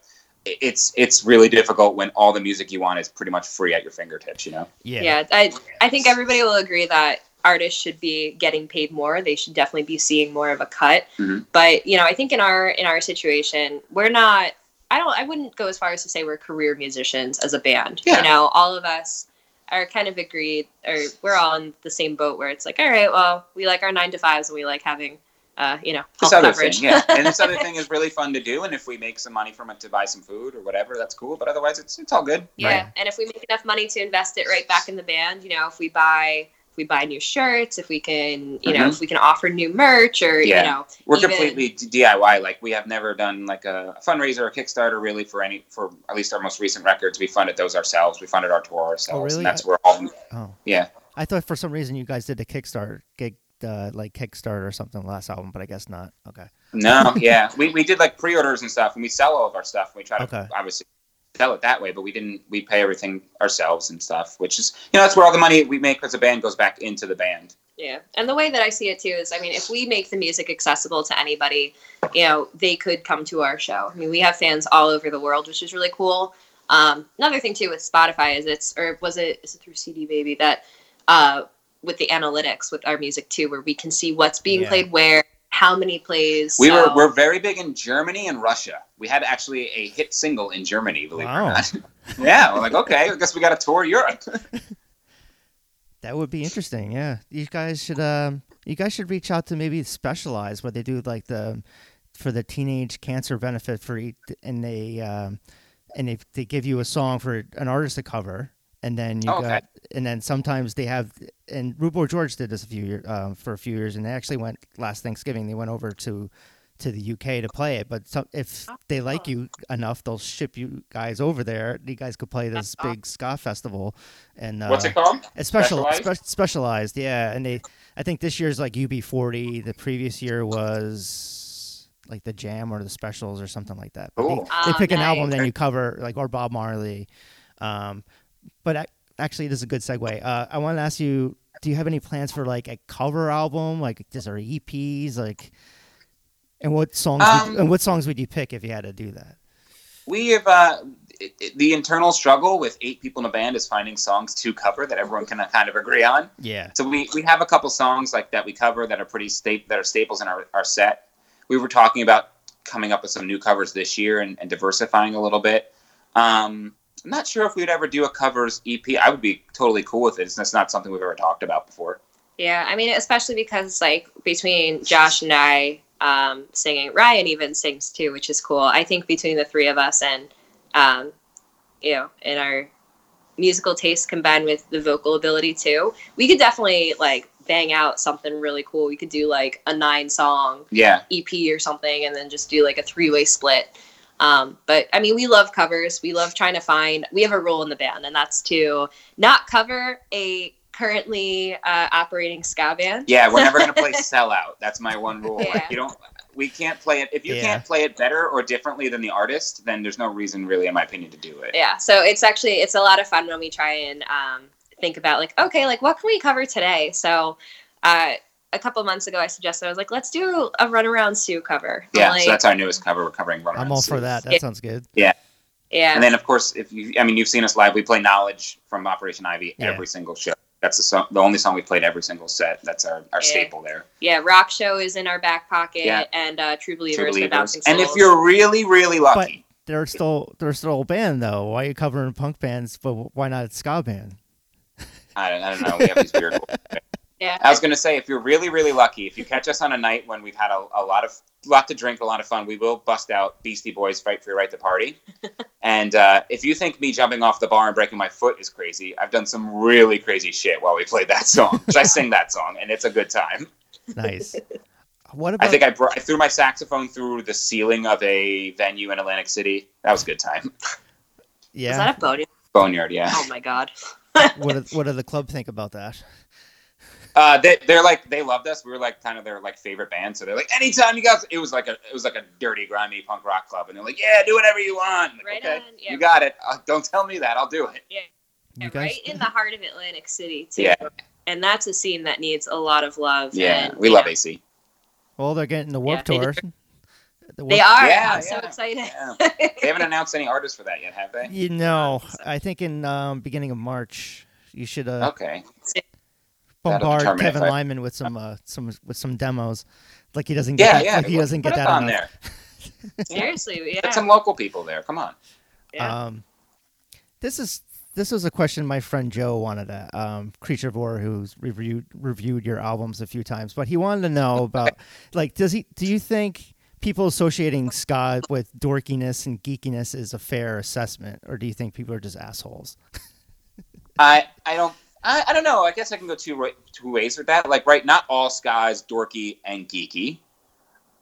it's it's really difficult when all the music you want is pretty much free at your fingertips. You know. yeah yeah i i think everybody will agree that artists should be getting paid more they should definitely be seeing more of a cut Mhm. but you know i think in our in our situation we're not i don't i wouldn't go as far as to say we're career musicians as a band Yeah. you know all of us are kind of agreed or we're all in the same boat where it's like all right well we like our nine to fives and we like having uh you know This other coverage thing, yeah, and this other <laughs> thing is really fun to do. And if we make some money from it to buy some food or whatever, that's cool. But otherwise, it's it's all good. Yeah, Right. and if we make enough money to invest it right back in the band, you know, if we buy if we buy new shirts, if we can, you know, Mhm. if we can offer new merch or Yeah. you know, We're even- completely DIY. Like we have never done like a fundraiser or Kickstarter really for any for at least our most recent records. We funded those ourselves. We funded our tour ourselves, Oh, really? and that's where all. oh Yeah, I thought for some reason you guys did a Kickstarter, gig, uh, like Kickstarter or something last album, but I guess not. Okay. no, <laughs> yeah, we, we did like pre-orders and stuff, and we sell all of our stuff. We try to obviously sell it that way, but we didn't. We pay everything ourselves and stuff, which is you know that's where all the money we make as a band goes back into the band. Yeah. And the way that I see it too is I mean, if we make the music accessible to anybody, you know, they could come to our show. I mean, we have fans all over the world, which is really cool. Um, another thing too with Spotify is it's or was it is it through CD Baby that uh with the analytics with our music too, where we can see what's being Yeah. played where how many plays. We were we're very big in Germany and Russia. We had actually a hit single in Germany, believe it Wow. or not. <laughs> yeah, we're like, okay, I guess we got to tour Europe. <laughs> That would be interesting. Yeah, you guys should. Um, you guys should reach out to maybe Specialize, where they do like the for the teenage cancer benefit for each, and they um, and they they give you a song for an artist to cover, and then you Oh, okay. got and then sometimes they have and Rude Boy George did this a few years um, for a few years, and they actually went last Thanksgiving. They went over to to the UK to play it, but some, if they like you enough, they'll ship you guys over there. You guys could play this big ska festival, and uh, What's it called? it's special, Specialized? spe- specialized, yeah. And they, I think this year's like UB40. The previous year was like the Jam or the Specials or something like that. They-. They, Oh, pick an album, then you cover like or Bob Marley. Um, but actually, this is a good segue. Uh, I want to ask you: Do you have any plans for like a cover album, like just or EPs, like? And what songs? Um, would, and what songs would you pick if you had to do that? We have uh, it, it- the internal struggle with eight people in a band is finding songs to cover that everyone can kind of agree on. Yeah. So we, we have a couple songs like that we cover that are pretty sta- that are staples in our, our set. We were talking about coming up with some new covers this year and, and diversifying a little bit. Um, I'm not sure if we'd ever do a covers EP. I would be totally cool with it. It's that's not something we've ever talked about before. Yeah, I mean, especially because like between Josh and I um, singing, Ryan even sings too, which is cool. I think between the three of us and um, you know, and our musical taste combined with the vocal ability too, we could definitely like bang out something really cool. We could do like a nine song Yeah, EP or something, and then just do like a three way split. Um, but I mean, we love covers. We love trying to find. We have a rule in the band, and that's to not cover a currently uh, operating ska band. yeah. We're never gonna play <laughs> sellout. That's my one rule. Yeah. Like, you don't. We can't play it if you Yeah. can't play it better or differently than the artist. Then there's no reason, really, in my opinion, to do it. Yeah. So it's actually it's a lot of fun when we try and um, think about like, okay, like what can we cover today? So. Uh, a couple months ago, I suggested I was like, let's do a Runaround Sue cover. Yeah, Like, so that's our newest cover. We're covering Run I'm all Sue. for that. That Yeah. sounds good. yeah. Yeah. And then, of course, if you, I mean, you've seen us live. We play "Knowledge" from Operation Ivy Yeah. every single show. That's the song, the only song we played every single set. That's our, our Yeah. staple there. yeah, Rock Show is in our back pocket, Yeah. and uh, True Believers, True Believers. Bouncing And if you're really, really lucky, They're still they're still a band though. Why are you covering punk bands? But why not a ska band? I, don't, I don't know. We have these weird. <laughs> rules. yeah, I was going to say, if you're really, really lucky, if you catch us on a night when we've had a, a lot of lot to drink, a lot of fun, we will bust out Beastie Boys "Fight for Your Right to Party." <laughs> and uh, if you think me jumping off the bar and breaking my foot is crazy, I've done some really crazy shit while we played that song. <laughs> I sing that song, and it's a good time. Nice. <laughs> What about I think I, brought, I threw my saxophone through the ceiling of a venue in Atlantic City. That was a good time. yeah? is that a bonus? Boneyard, yeah. Oh my god. what do, what do the club think about that? Uh, they, they're like they loved us. We were like kind of their like favorite band. So they're like, anytime you guys, it was like a it was like a dirty, grimy punk rock club, and they're like, yeah, do whatever you want. Like, Right okay, on, yeah. you got it. Uh, don't tell me that. I'll do it. You Yeah, guys, right in the heart of Atlantic City too. Yeah. And that's a scene that needs a lot of love. Yeah, and, we you love AC. well, they're getting the Warped Yeah, Tour. did- <laughs> The They are. Yeah, I'm so excited. yeah. <laughs> They haven't announced any artists for that yet, have they? You know, I think in um, beginning of March, you should uh, Okay. Bombard Kevin I- Lyman with some uh, some with some demos. Like he doesn't get Yeah, that, yeah. like he doesn't Put get us that on enough. there. <laughs> Seriously, yeah. Get some local people there. Come on. yeah. Um, this is this was a question my friend Joe wanted to um, Creature Vor, who's reviewed reviewed your albums a few times, but he wanted to know about <laughs> like does he do you think people associating ska with dorkiness and geekiness is a fair assessment, or do you think people are just assholes? <laughs> I I don't I, I don't know. I guess I can go two two ways with that. Like, right, not all ska is dorky and geeky.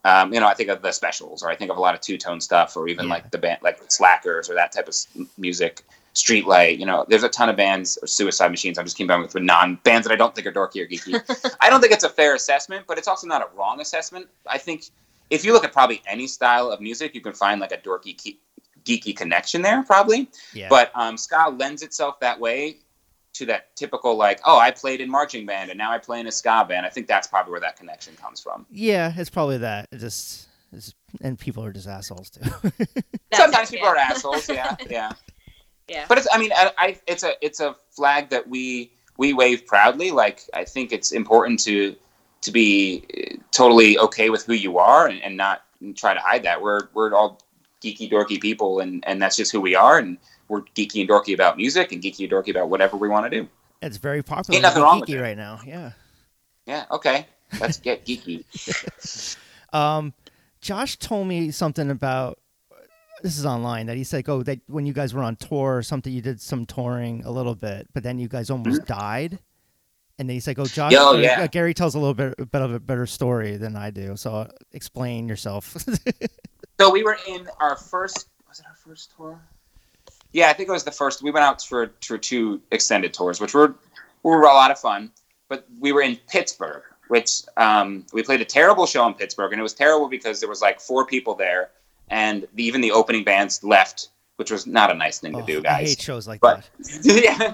Um, you know, I think of the specials, or I think of a lot of two tone stuff, or even Yeah. like the band, like Slackers, or that type of music. Streetlight, you know, there's a ton of bands or Suicide Machines. I'm just keeping with with non bands that I don't think are dorky or geeky. <laughs> I don't think it's a fair assessment, but it's also not a wrong assessment. I think if you look at probably any style of music, you can find like a dorky, geeky connection there, probably. Yeah, But um, ska lends itself that way to that typical like, oh, I played in marching band and now I play in a ska band. I think that's probably where that connection comes from. yeah, it's probably that. It just it's, and people are just assholes too. <laughs> Sometimes people yeah. are assholes, yeah, <laughs> yeah. Yeah. But it's, I mean, I, I, it's a, it's a flag that we we wave proudly. Like, I think it's important to to be uh, totally okay with who you are and, and not try to hide that. We're we're all geeky dorky people, and and that's just who we are, and we're geeky and dorky about music and geeky and dorky about whatever we want to do. It's very popular. Ain't nothing wrong with geeky it. right now. Yeah. Yeah, okay, let's get geeky. <laughs> Um, Josh told me something about this is online that he said, "Oh, that when you guys were on tour or something, you did some touring a little bit, but then you guys almost died." And then he's like, "Oh, Josh, Mm-hmm. Yo, uh, yeah. uh, Gary tells a little bit, a bit of a better story than I do. So uh, explain yourself." <laughs> So we were in our first. Was it our first tour? Yeah, I think it was the first. We went out for for two extended tours, which were were a lot of fun. But we were in Pittsburgh, which um, we played a terrible show in Pittsburgh, and it was terrible because there was like four people there, and the, even the opening bands left, which was not a nice thing to Oh, do, I guys. hate shows like But that. <laughs> yeah,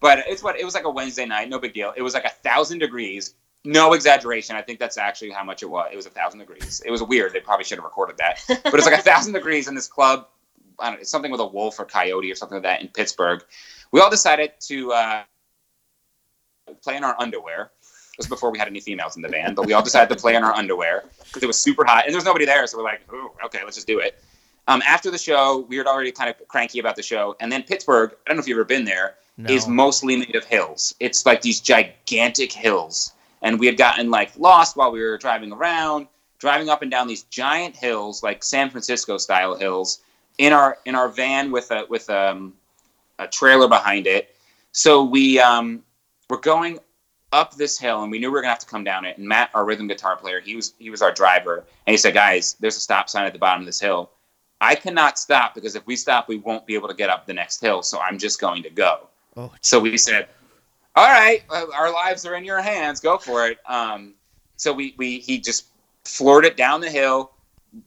but it's what it was like a Wednesday night, no big deal. It was like a thousand degrees, no exaggeration. I think that's actually how much it was. It was a thousand degrees. It was weird. They probably should have recorded that, but it's like a thousand degrees in this club. I don't know, something with a wolf or coyote or something like that in Pittsburgh. We all decided to uh, play in our underwear. This was before we had any females in the band, but we all decided to play in our underwear because it was super hot and there was nobody there. So we're like, Ooh, okay, let's just do it. Um, after the show, we were already kind of cranky about the show. And then Pittsburgh, I don't know if you've ever been there, is No. mostly made of hills. It's like these gigantic hills. And we had gotten like lost while we were driving around, driving up and down these giant hills, like San Francisco style hills, in our in our van with a with um, a trailer behind it. So we um, were going up this hill, and we knew we were gonna have to come down it. And Matt, our rhythm guitar player, he was he was our driver, and he said, "Guys, there's a stop sign at the bottom of this hill. I cannot stop because if we stop, we won't be able to get up the next hill. So I'm just going to go." Oh, So we said, "All right, uh, our lives are in your hands. Go for it." Um, so we we he just floored it down the hill,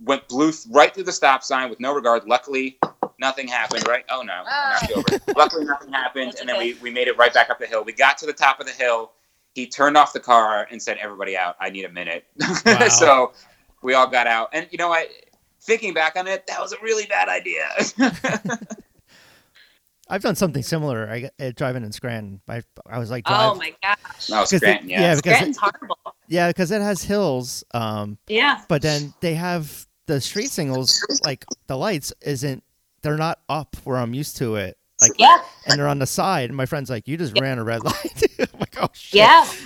went blew th- right through the stop sign with no regard. Luckily, nothing happened. Right? Oh no, I knocked you over. Luckily, nothing happened, That's and then we we made it right back up the hill. We got to the top of the hill. He turned off the car and said, "Everybody out. I need a minute." <laughs> Wow. so we all got out, and you know what? Thinking back on it, that was a really bad idea. <laughs> I've done something similar. I uh, driving in Scranton. I I was like, Oh drive, my gosh. no, 'cause it- Scranton, yeah. yeah, because Scranton's horrible. Yeah, because it has hills. Um, Yeah. but then they have the street singles like the lights isn't they're not up where I'm used to it. Like Yeah. and they're on the side. And my friend's like, "You just ran a red <laughs> light." I'm like, "Oh shit." Yeah. <laughs>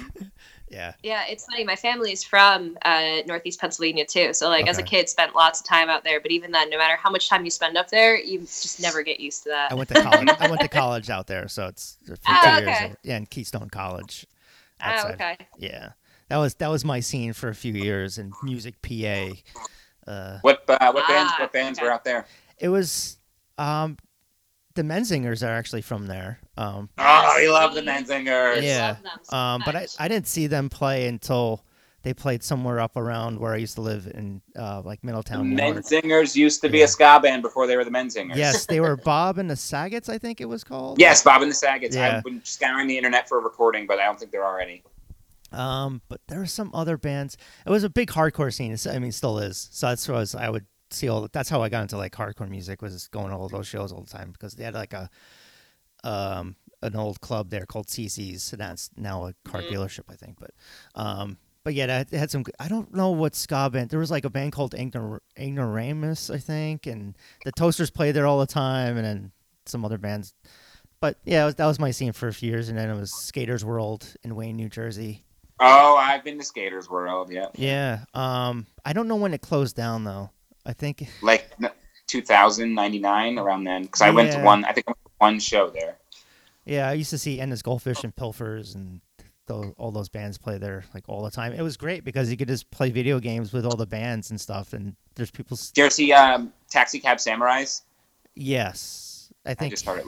Yeah. Yeah, it's funny. My family's from uh, Northeast Pennsylvania too, so like as a kid, spent lots of time out there. But even then, no matter how much time you spend up there, you just never get used to that. I went to college. I went to <laughs> college out there, so it's for two Oh, years. okay. Yeah, in Keystone College. oh, okay. Yeah, that was that was my scene for a few years in music PA. Uh, What uh, what bands Ah, what bands okay. were out there? it was um, the Menzingers are actually from there. Um, Oh, we love the Menzingers. Yeah. Love them so um, but I. I didn't see them play until they played somewhere up around where I used to live in uh, like Middletown. New York. Menzingers used to be Yeah. a ska band before they were the Menzingers. Yes, they were <laughs> Bob and the Sagets, I think it was called. Yes, Bob and the Sagets. Yeah. I've been scouring the internet for a recording, but I don't think there are any. Um, but there were some other bands. It was a big hardcore scene. It's- I mean, still is. So that's what I was. I would see all. That's how I got into like hardcore music. Was going to all those shows all the time because they had like a um an old club there called CC's. And that's now a car Mhm. dealership, I think. But um, but yeah, it had some. I don't know what ska band. There was like a band called Ignor- Ignoramus, I think, and the Toasters played there all the time, and then some other bands. But yeah, it was- that was my scene for a few years, and then it was Skaters World in Wayne, New Jersey. Oh, I've been to Skaters World. Yeah, Yeah. Um, I don't know when it closed down though. I think like n- 2000, 99, around then. Because I went to one. I think I went to one show there. yeah, I used to see Edna's Goldfish and Pilfers and those, all those bands play there like all the time. It was great because you could just play video games with all the bands and stuff. And there's people. Did you ever see um, Taxi Cab Samurais? Yes, I I think. just started.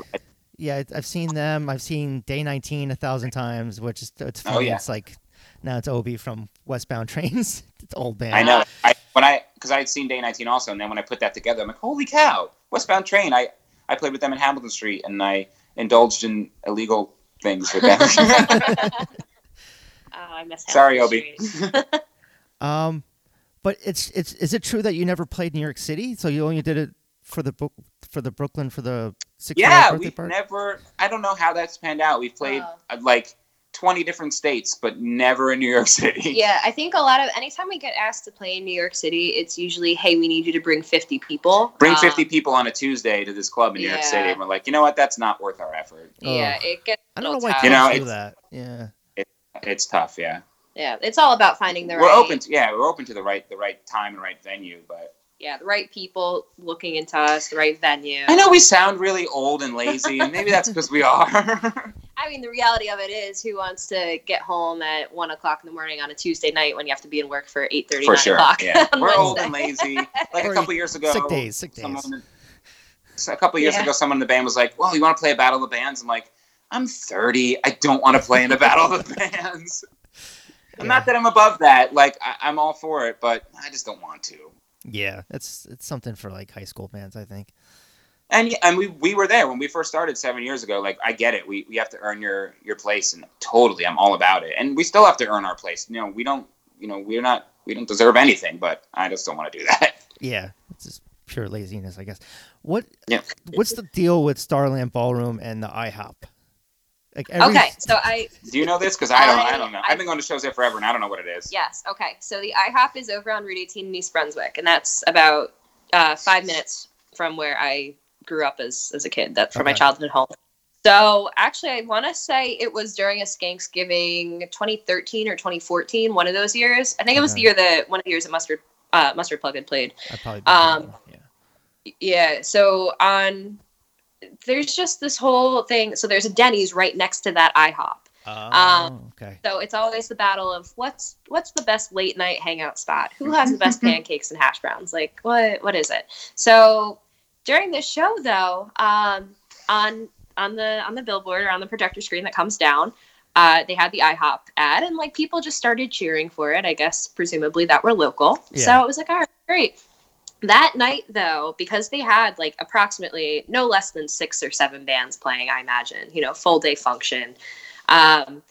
Yeah, I- I've seen them. I've seen Day 19 a thousand times, which is it's Oh, yeah. It's like now it's Obi from Westbound Trains. <laughs> it's old band. I know. I when I because I had seen Day 19 also, and then when I put that together, I'm like, holy cow! Westbound Train. I I played with them in Hamilton Street, and I indulged in illegal things with them. <laughs> <laughs> Oh, I miss Sorry, Hamilton Obi. Um, but it's it's is it true that you never played New York City? So you only did it for the book for the Brooklyn for the 60th yeah, we've never. I don't know how that's panned out. We've played Oh. uh, like 20 different states, but never in New York <laughs> City. Yeah, I think a lot of anytime we get asked to play in New York City, it's usually, hey, we need you to bring 50 people. Bring Um, 50 people on a Tuesday to this club in New York. City. And we're like, you know what? That's not worth our effort. Yeah, Ugh. it gets. I don't know why tough. kids You know, do it's- that. Yeah. It's tough, yeah. Yeah, it's all about finding the right. we're right. open to yeah, we're open to the right the right time and right venue, but yeah, the right people looking into us, the right venue. I know we sound really old and lazy, and maybe that's because we are. <laughs> I mean, the reality of it is, who wants to get home at one o'clock in the morning on a Tuesday night when you have to be in work for eight thirty, For sure. o'clock? Yeah. <laughs> We're old and lazy. <laughs> Like a couple years ago. Sick days, sick days. someone so a couple years Yeah. ago someone in the band was like, Well, you want to play a battle of the bands? I'm like, I'm 30. I don't want to play in a battle of the <laughs> bands. Yeah. Not that I'm above that. Like I, I'm all for it, but I just don't want to. Yeah, it's it's something for like high school bands, I think. And yeah, and we, we were there when we first started seven years ago. Like I get it, we, we have to earn your your place, and totally, I'm all about it. And we still have to earn our place. You know, we don't, you know, we're not, we don't deserve anything, but I just don't want to do that. <laughs> Yeah, it's just pure laziness, I guess. What Yeah. what's the deal with Starland Ballroom and the IHOP? Like every, Okay, so I Do you know this? Because I don't, I, I- don't know. I- I've been going to shows there forever, and I don't know what it is. yes, okay. So the IHOP is over on Route 18 in East Brunswick, and that's about uh, five minutes from where I grew up as as a kid. That's from my childhood home. So actually, I want to say it was during a Skanksgiving 2013 or 2014, one of those years. I think it was the year that one of the years that Mustard uh, Mustard Plug had played. I probably Um, yeah. Yeah. So on, there's just this whole thing. So there's a Denny's right next to that IHOP. Oh, um, okay. So it's always the battle of what's what's the best late night hangout spot? Who has the best <laughs> pancakes and hash browns? Like what what is it? So during the show though, um, on on the on the billboard or on the projector screen that comes down, uh, they had the IHOP ad and like people just started cheering for it. I guess presumably that were local. Yeah. So it was like all right, great. That night though, because they had like approximately no less than six or seven bands playing, I imagine, you know, full day function. Um,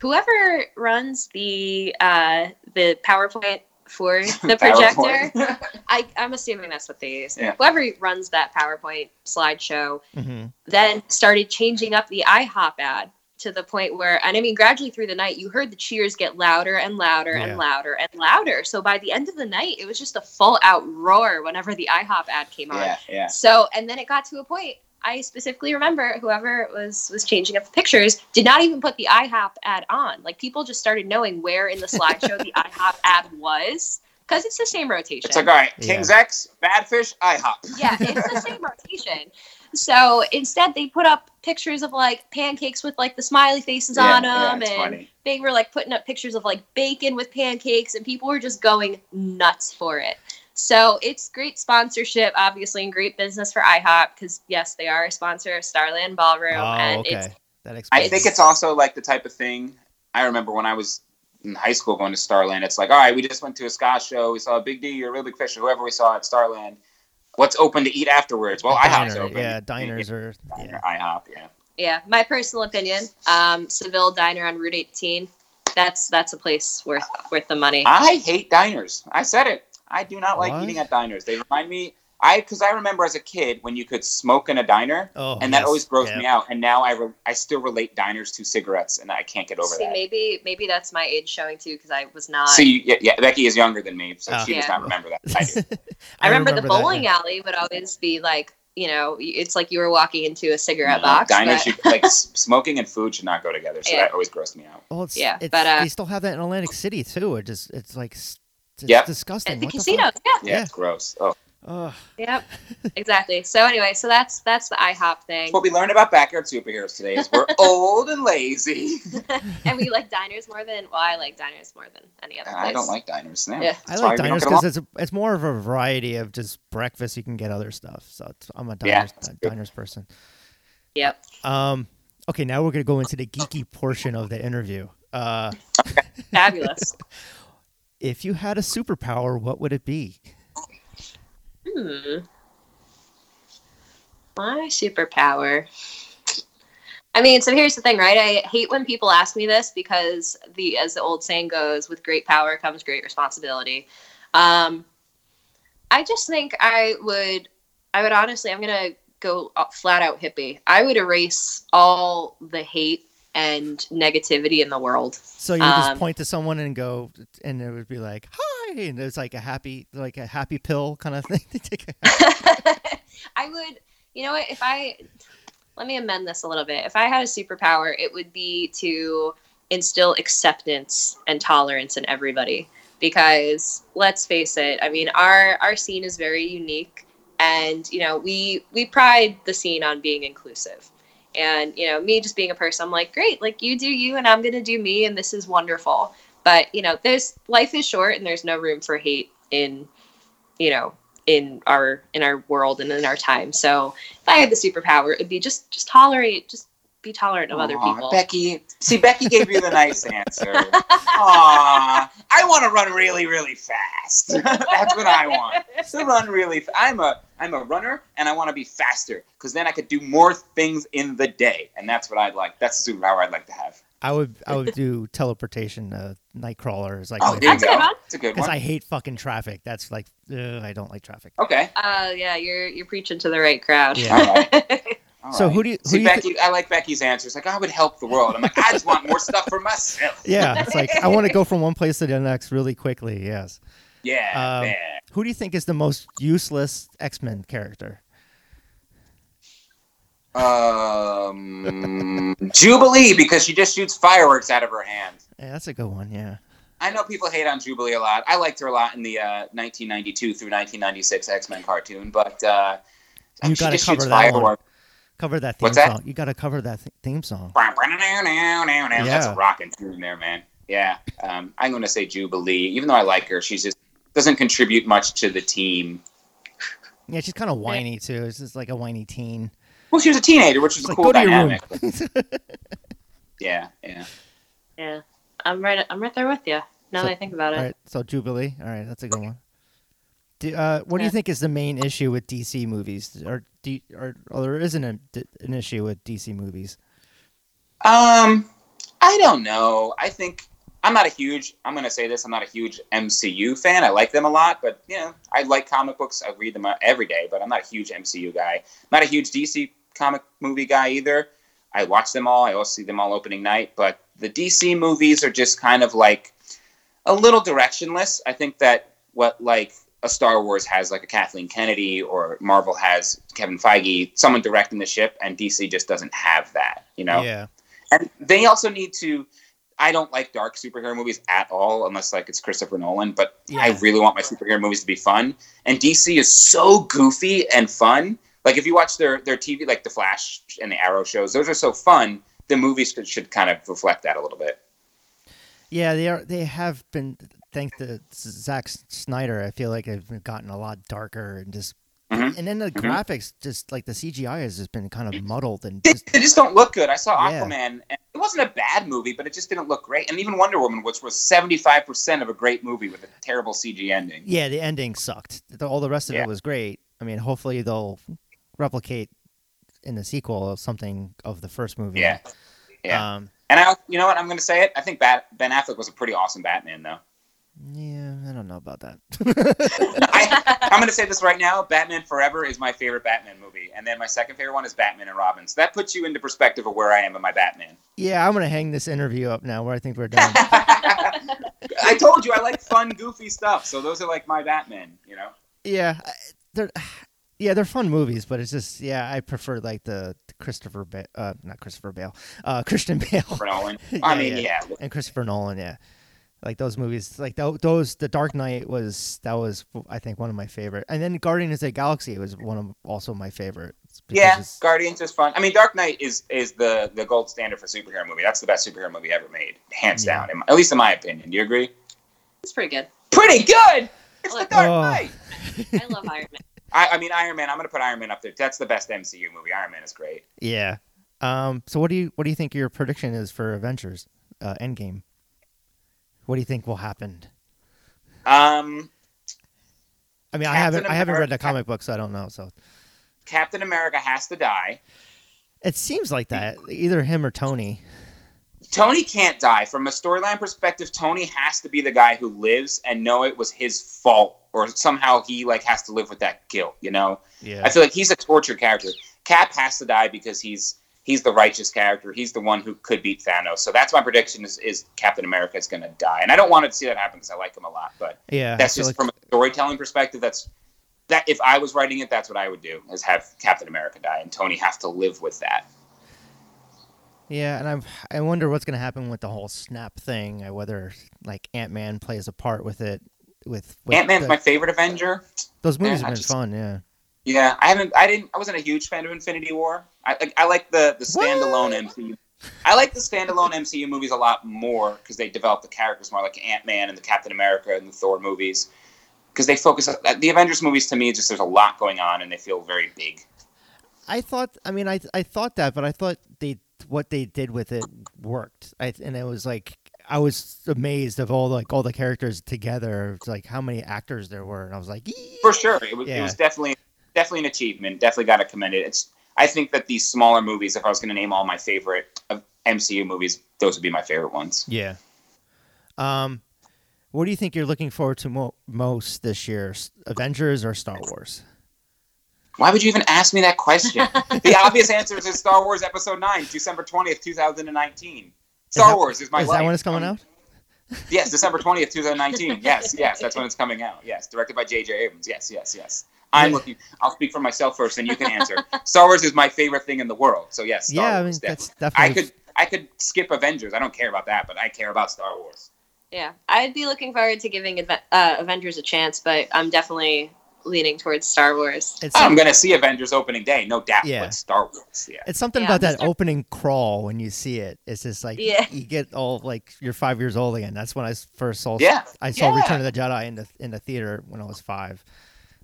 whoever runs the uh, the PowerPoint for <laughs> the projector, <laughs> I, I'm assuming that's what they use. Yeah. Whoever runs that PowerPoint slideshow hmm then started changing up the IHOP ad to the point where, and I mean, gradually through the night, you heard the cheers get louder and louder Yeah. and louder and louder. So by the end of the night, it was just a full out roar whenever the IHOP ad came on. yeah, yeah. So, and then it got to a point. I specifically remember whoever was was changing up the pictures did not even put the IHOP ad on. Like people just started knowing where in the slideshow the <laughs> IHOP ad was because it's the same rotation. It's like, all right, Yeah. King's X, Badfish, IHOP. yeah, it's the <laughs> same rotation. So instead, they put up pictures of like pancakes with like the smiley faces Yeah, on them, it's and funny. they were like putting up pictures of like bacon with pancakes, and people were just going nuts for it. So it's great sponsorship, obviously, and great business for IHOP because yes, they are a sponsor of Starland Ballroom, Oh, and okay. it's That I think it's also like the type of thing. I remember when I was in high school going to Starland. It's like, all right, we just went to a ska show. We saw a Big D or Real Big Fish or whoever we saw at Starland. What's open to eat afterwards? Well, A IHOP's open. Yeah, diners are. Diner, Yeah. IHOP, yeah. yeah, my personal opinion. Um, Seville Diner on Route 18. That's that's a place worth worth the money. I hate diners. I said it. I do not like What? eating at diners. They remind me. I because I remember as a kid when you could smoke in a diner, Oh, and that yes, always grossed yeah. me out. And now I re- I still relate diners to cigarettes, and I can't get over See, that. maybe maybe that's my age showing too because I was not. See, yeah, yeah, Becky is younger than me, so Oh. she does not remember that. I do. <laughs> <laughs> I remember, the that, bowling yeah. alley would always be like, you know, it's like you were walking into a cigarette No, box. Diners but- should like smoking and food should not go together. So Yeah. that always grossed me out. Well, it's, Yeah, it's, but, uh, they still have that in Atlantic City too. It just it's like s- it's Yep. disgusting. at the What the casino. fuck? yeah. Yeah, Yeah. it's gross. Oh, Ugh. Yep. exactly. So anyway, so that's that's the IHOP thing, what we learned about backyard superheroes today is we're <laughs> old and lazy. <laughs> and we like diners more than well, I like diners more than any other place. I don't like diners. No. Yeah. I That's why like diners because it's a, it's more of a variety of just breakfast. You can get other stuff. So it's, I'm a Yeah, diners, that's a good. diners person. Yep. Um. Okay, now we're gonna go into the geeky portion of the interview. Uh, Fabulous. <laughs> if you had a superpower, what would it be? hmm. My superpower. I mean, so here's the thing, right? I hate when people ask me this because the as the old saying goes, with great power comes great responsibility. Um, I just think I would I would honestly I'm gonna go flat out hippie. I would erase all the hate and negativity in the world. So you would just Um, point to someone and go, and it would be like, "Hi," and it's like a happy, like a happy pill kind of thing. to take a- <laughs> I would, you know what, if I let me amend this a little bit. If I had a superpower, it would be to instill acceptance and tolerance in everybody because let's face it, I mean, our our scene is very unique and, you know, we we pride the scene on being inclusive. And, you know, me just being a person, I'm like, great, like you do you and I'm to do me and this is wonderful. But, you know, there's life is short and there's no room for hate in, you know, in our in our world and in our time. So if I had the superpower, it would be just just tolerate, just be tolerant of other people. Becky, see, Becky gave you the nice answer. Aw, I want to run really, really fast. <laughs> That's what I want. To run really. F- I'm a I'm a runner, and I want to be faster because then I could do more things in the day, and that's what I'd like. That's the superpower I'd like to have. I would, I would do teleportation. Uh, Nightcrawler is like, Oh, there you That's a good one. It's a good because. I hate fucking traffic. That's like, ugh, I don't like traffic. Okay. Uh, yeah, you're you're preaching to the right crowd. Yeah. <laughs> All So right. who do you- who see do you Becky? I like Becky's answer. It's like I would help the world. I'm like I just want more <laughs> stuff for myself. Yeah, it's like I want to go from one place to the next really quickly. Yes. <laughs> Yeah. Um. Who do you think is the most useless X Men character? Um, <laughs> Jubilee because she just shoots fireworks out of her hand. Yeah, that's a good one. Yeah. I know people hate on Jubilee a lot. I liked her a lot in the uh, 1992 through 1996 X Men cartoon, but uh, You she gotta just cover shoots that one. Fireworks. Cover that theme What's that? song. You got to cover that th- theme song. That's a rocking tune there, man. Yeah, um, I'm going to say Jubilee. Even though I like her, she just doesn't contribute much to the team. Yeah, she's kind of whiny too. It's just like a whiny teen. Well, she was a teenager, which is a like cool go to your room. dynamic. <laughs> yeah, yeah. Yeah, I'm right. I'm right there with you. Now So- that I think about it. All right, so Jubilee. All right, that's a good one. Do, uh, what do you think is the main issue with DC movies, or do, or, or there isn't a, an issue with DC movies? Um, I don't know. I think I'm not a huge. I'm going to say this. I'm not a huge MCU fan. I like them a lot, but you know, I like comic books. I read them uh, every day, but I'm not a huge MCU guy. not a huge DC comic movie guy either. I watch them all. I always see them all opening night, but the DC movies are just kind of like a little directionless. I think that what like a Star Wars has like a Kathleen Kennedy or Marvel has Kevin Feige, someone directing the ship, and DC just doesn't have that. You know. Yeah, And they also need to. I don't like dark superhero movies at all, unless like it's Christopher Nolan. But I really want my superhero movies to be fun. And DC is so goofy and fun. Like if you watch their their TV, like the Flash and the Arrow shows, those are so fun. The movies should, should kind of reflect that a little bit. Yeah, they are. They have been. Thanks to Zack Snyder, I feel like they've gotten a lot darker and just. Mhm. And then the Mhm. graphics, just like the CGI, has just been kind of muddled and They, just they just don't look good. I saw Yeah. Aquaman, and it wasn't a bad movie, but it just didn't look great. And even Wonder Woman, which was seventy five percent of a great movie with a terrible CG ending. Yeah, the ending sucked. All the rest of Yeah. it was great. I mean, hopefully they'll replicate in the sequel of something of the first movie. Yeah, yeah. Um, And I, you know what? I'm going to say it. I think Bat, Ben Affleck was a pretty awesome Batman, though. yeah, I don't know about that. <laughs> I, <laughs> I'm going to say this right now. Batman Forever is my favorite Batman movie, and then my second favorite one is Batman and Robin. So that puts you into perspective of where I am in my Batman. yeah, I'm gonna hang this interview up now. Where I think we're done. <laughs> I told you I like fun, goofy stuff. So those are like my Batman. You know. yeah, yeah they're fun movies, but it's just yeah I prefer like the Christopher ba- uh not Christopher Bale uh <laughs> Christian Bale For Nolan. <laughs> Yeah, I mean, yeah. yeah. and Christopher Nolan. Yeah, like those movies. Like those, The Dark Knight was that was I think one of my favorite, and then Guardians of the Galaxy was one of also my favorite. because Yeah, Guardians is fun. I mean, Dark Knight is is the the gold standard for superhero movie. That's the best superhero movie ever made, hands Yeah. down. in my- at least in my opinion. Do you agree? It's pretty good. Pretty good. It's the Look. Dark Oh. Knight. I love Iron Man. I, I mean, Iron Man. I'm gonna put Iron Man up there. That's the best MCU movie. Iron Man is great. Yeah. Um. So what do you what do you think your prediction is for Avengers uh, Endgame? What do you think will happen? Um, I mean, I haven't I haven't read the America- comic book, so I don't know. So Captain America has to die. it seems like that either him or Tony. Tony can't die. From a storyline perspective, Tony has to be the guy who lives and know it was his fault, or somehow he like has to live with that guilt. You know, Yeah. I feel like he's a tortured character. Cap has to die because he's he's the righteous character. He's the one who could beat Thanos. So that's my prediction: is, is Captain America is going to die, and I don't want to see that happen because I like him a lot. But Yeah, that's just like- from a storytelling perspective. That's that if I was writing it, that's what I would do: is have Captain America die, and Tony have to live with that. Yeah, and I'm I wonder what's gonna happen with the whole snap thing. uh, Whether like Ant Man plays a part with it. With, with Ant Man's my favorite Avenger. those movies I have been just- fun. Yeah. Yeah, I haven't. I didn't. I wasn't a huge fan of Infinity War. I like. I like the the standalone MCU. I like the standalone MCU movies a lot more because they develop the characters more, like Ant Man and the Captain America and the Thor movies. Because they focus the Avengers movies to me, just there's a lot going on and they feel very big. I thought. I mean, I I thought that, but I thought they what they did with it worked. I and it was like I was amazed of all like all the characters together. Like how many actors there were, and I was like! For sure, it was, it was definitely definitely an achievement. Definitely got to commend it. It's. I think that these smaller movies, if I was going to name all my favorite of MCU movies, those would be my favorite ones. yeah. Um, what do you think you're looking forward to mo- most this year? Avengers or Star Wars? Why would you even ask me that question? <laughs> the obvious answer is Star Wars Episode Nine, December twentieth, two thousand and nineteen. Star that- Wars is my Is life. that when it's coming Um, out? Yes, December twentieth, two thousand nineteen. <laughs> Yes, yes, that's when it's coming out. Yes, directed by J.J. Abrams. Yes, yes, yes. I'm looking. I'll speak for myself first, and you can answer. <laughs> Star Wars is my favorite thing in the world. So yes, Star Yeah, I Wars, mean that's definitely. I could I could skip Avengers. I don't care about that, but I care about Star Wars. Yeah, I'd be looking forward to giving uh, Avengers a chance, but I'm definitely leaning towards Star Wars. It's I'm gonna see Avengers opening day, no doubt. Yeah. But Star Wars, yeah. It's something Yeah, about that Star- opening crawl when you see it. It's just like Yeah. you get all like you're five years old again. That's when I first saw. Yeah, I saw yeah. Return of the Jedi in the in the theater when I was five.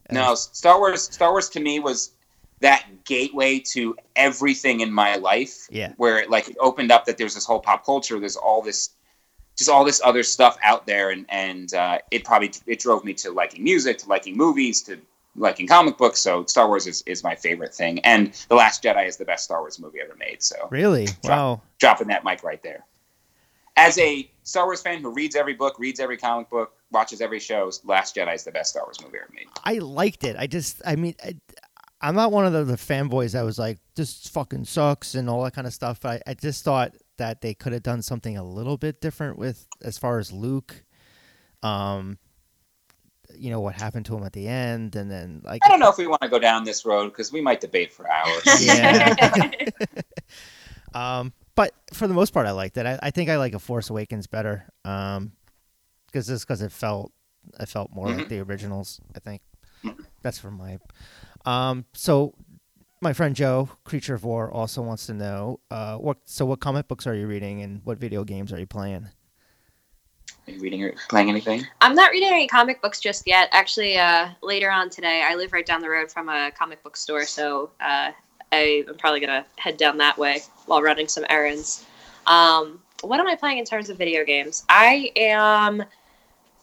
And No, Star Wars. Star Wars to me was that gateway to everything in my life. Yeah. Where it like it opened up that there's this whole pop culture. There's all this, just all this other stuff out there, and and uh, it probably it drove me to liking music, to liking movies, to liking comic books. So Star Wars is, is my favorite thing, and The Last Jedi is the best Star Wars movie ever made. So Really? Drop- Wow. dropping that mic right there. As a Star Wars fan who reads every book, reads every comic book, watches every show, Last Jedi is the best Star Wars movie ever made. I liked it. I just, I mean, I, I'm not one of the, the fanboys that was like, this fucking sucks and all that kind of stuff. But I, I just thought that they could have done something a little bit different with as far as Luke. Um, you know what happened to him at the end, and then like I don't know if we want to go down this road because we might debate for hours. <laughs> Yeah. <laughs> Um, but for the most part, I liked it. I, I think I like a Force Awakens better. Um, because just because it felt, it felt more like Mhm. the originals. I think Mhm. that's from my. Um, so my friend Joe, Creature of War, also wants to know, uh, what so what comic books are you reading and what video games are you playing? Are you reading or playing anything? I'm not reading any comic books just yet. Actually, uh, later on today, I live right down the road from a comic book store, so uh, I, I'm probably gonna head down that way while running some errands. Um, what am I playing in terms of video games? I am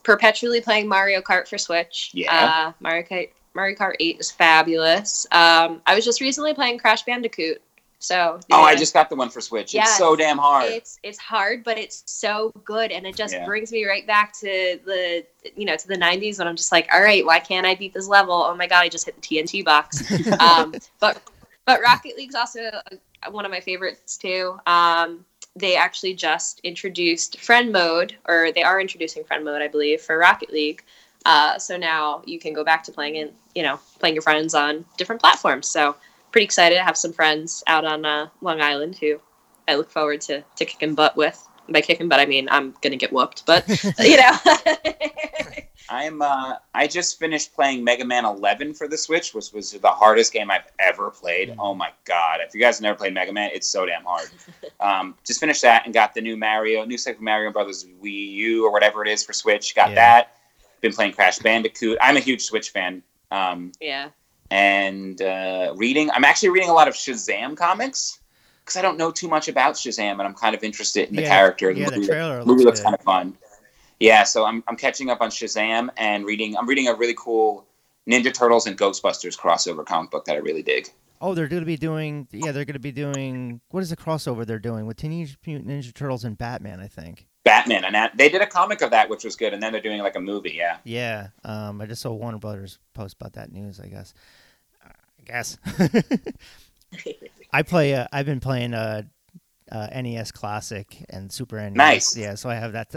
perpetually playing Mario Kart for Switch. Yeah. Uh, Mario Kart Mario Kart 8 is fabulous. Um, I was just recently playing Crash Bandicoot. So Oh, I just got the one for Switch. Yes. It's so damn hard. it's it's hard but it's so good and it just Yeah. brings me right back to the you know to the 90s when i'm just like all right why can't i beat this level oh my god i just hit the tnt box <laughs> um, but but rocket league's also uh, one of my favorites too um, they actually just introduced friend mode or they are introducing friend mode i believe for rocket league uh, so now you can go back to playing in you know playing your friends on different platforms so pretty excited. to have some friends out on uh, Long Island who I look forward to, to kicking butt with. By kicking butt, I mean I'm gonna get whooped, but <laughs> you know. <laughs> I'm. Uh, I just finished playing Mega Man 11 for the Switch, which was the hardest game I've ever played. Oh my god! If you guys have never played Mega Man, it's so damn hard. <laughs> Um, just finished that and got the new Mario, new Super Mario Brothers Wii U or whatever it is for Switch. Got Yeah. that. Been playing Crash Bandicoot. I'm a huge Switch fan. Um, yeah, and uh, reading. I'm actually reading a lot of Shazam comics because I don't know too much about Shazam, and I'm kind of interested in the Yeah, character. yeah, the movie, trailer movie looks looks kind of fun. Yeah, so I'm I'm catching up on Shazam and reading. I'm reading a really cool Ninja Turtles and Ghostbusters crossover comic book that I really dig. Oh, they're going to be doing. Yeah, they're going to be doing. What is the crossover they're doing with Teenage Mutant Ninja Turtles and Batman? I think. Batman, and that, they did a comic of that, which was good, and then they're doing like a movie. Yeah, Yeah. Um, I just saw Warner Brothers post about that news. I guess. I guess. <laughs> I play. Uh, I've been playing uh, uh, NES Classic and Super NES. Nice. Yeah, so I have that.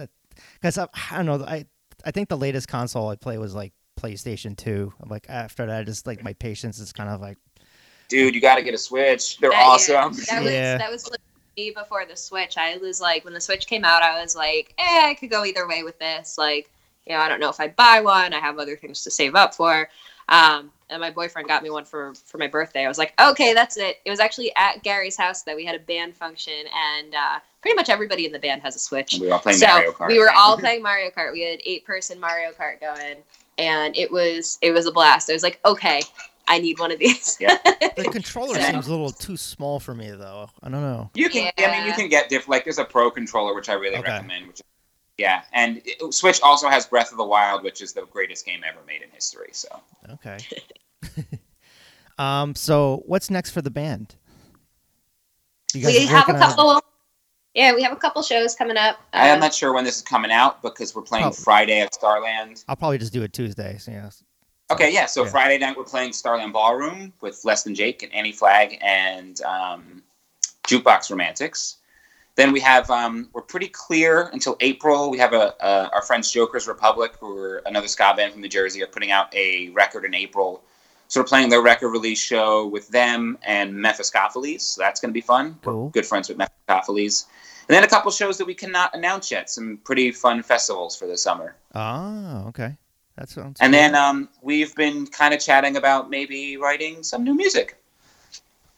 Because I, I don't know. I I think the latest console I play was like PlayStation Two. I'm like after that, just like my patience is kind of like Dude, you got to get a Switch. They're That- yeah, awesome. That was <laughs> Yeah. that was like me before the Switch. I was like, when the Switch came out, I was like, eh, I could go either way with this. Like, you know, I don't know if I'd buy one. I have other things to save up for. Um, and my boyfriend got me one for for my birthday. I was like, okay, that's it. It was actually at Gary's house that we had a band function, and uh, pretty much everybody in the band has a Switch. we were all playing so Mario Kart. we were all <laughs> playing Mario Kart. We had eight person Mario Kart going, and it was it was a blast. I was like, okay, I need one of these. Yeah. the <laughs> controller Yeah. seems a little too small for me though. I don't know. You can, I mean, you can get different. Like, there's a pro controller which I really Okay. recommend. Which, yeah, and it, Switch also has Breath of the Wild, which is the greatest game ever made in history. So Okay. <laughs> um. So what's next for the band? You we have a working on- couple. Yeah, we have a couple shows coming up. I am Uh, not sure when this is coming out because we're playing Oh. Friday at Starland. I'll probably just do it Tuesday. So yeah. Okay, yeah. So Yeah. Friday night we're playing Starland Ballroom with Less Than Jake and Anti-Flag and um, Jukebox Romantics. Then we have um, we're pretty clear until April. We have a, a our friends Joker's Republic, who are another ska band from New Jersey, are putting out a record in April. So we're playing their record release show with them and Mephiskapheles. So that's going to be fun. Cool. We're good friends with Mephiskapheles. And then a couple shows that we cannot announce yet. Some pretty fun festivals for the summer. Ah, okay. That sounds. And cool. then um, we've been kind of chatting about maybe writing some new music.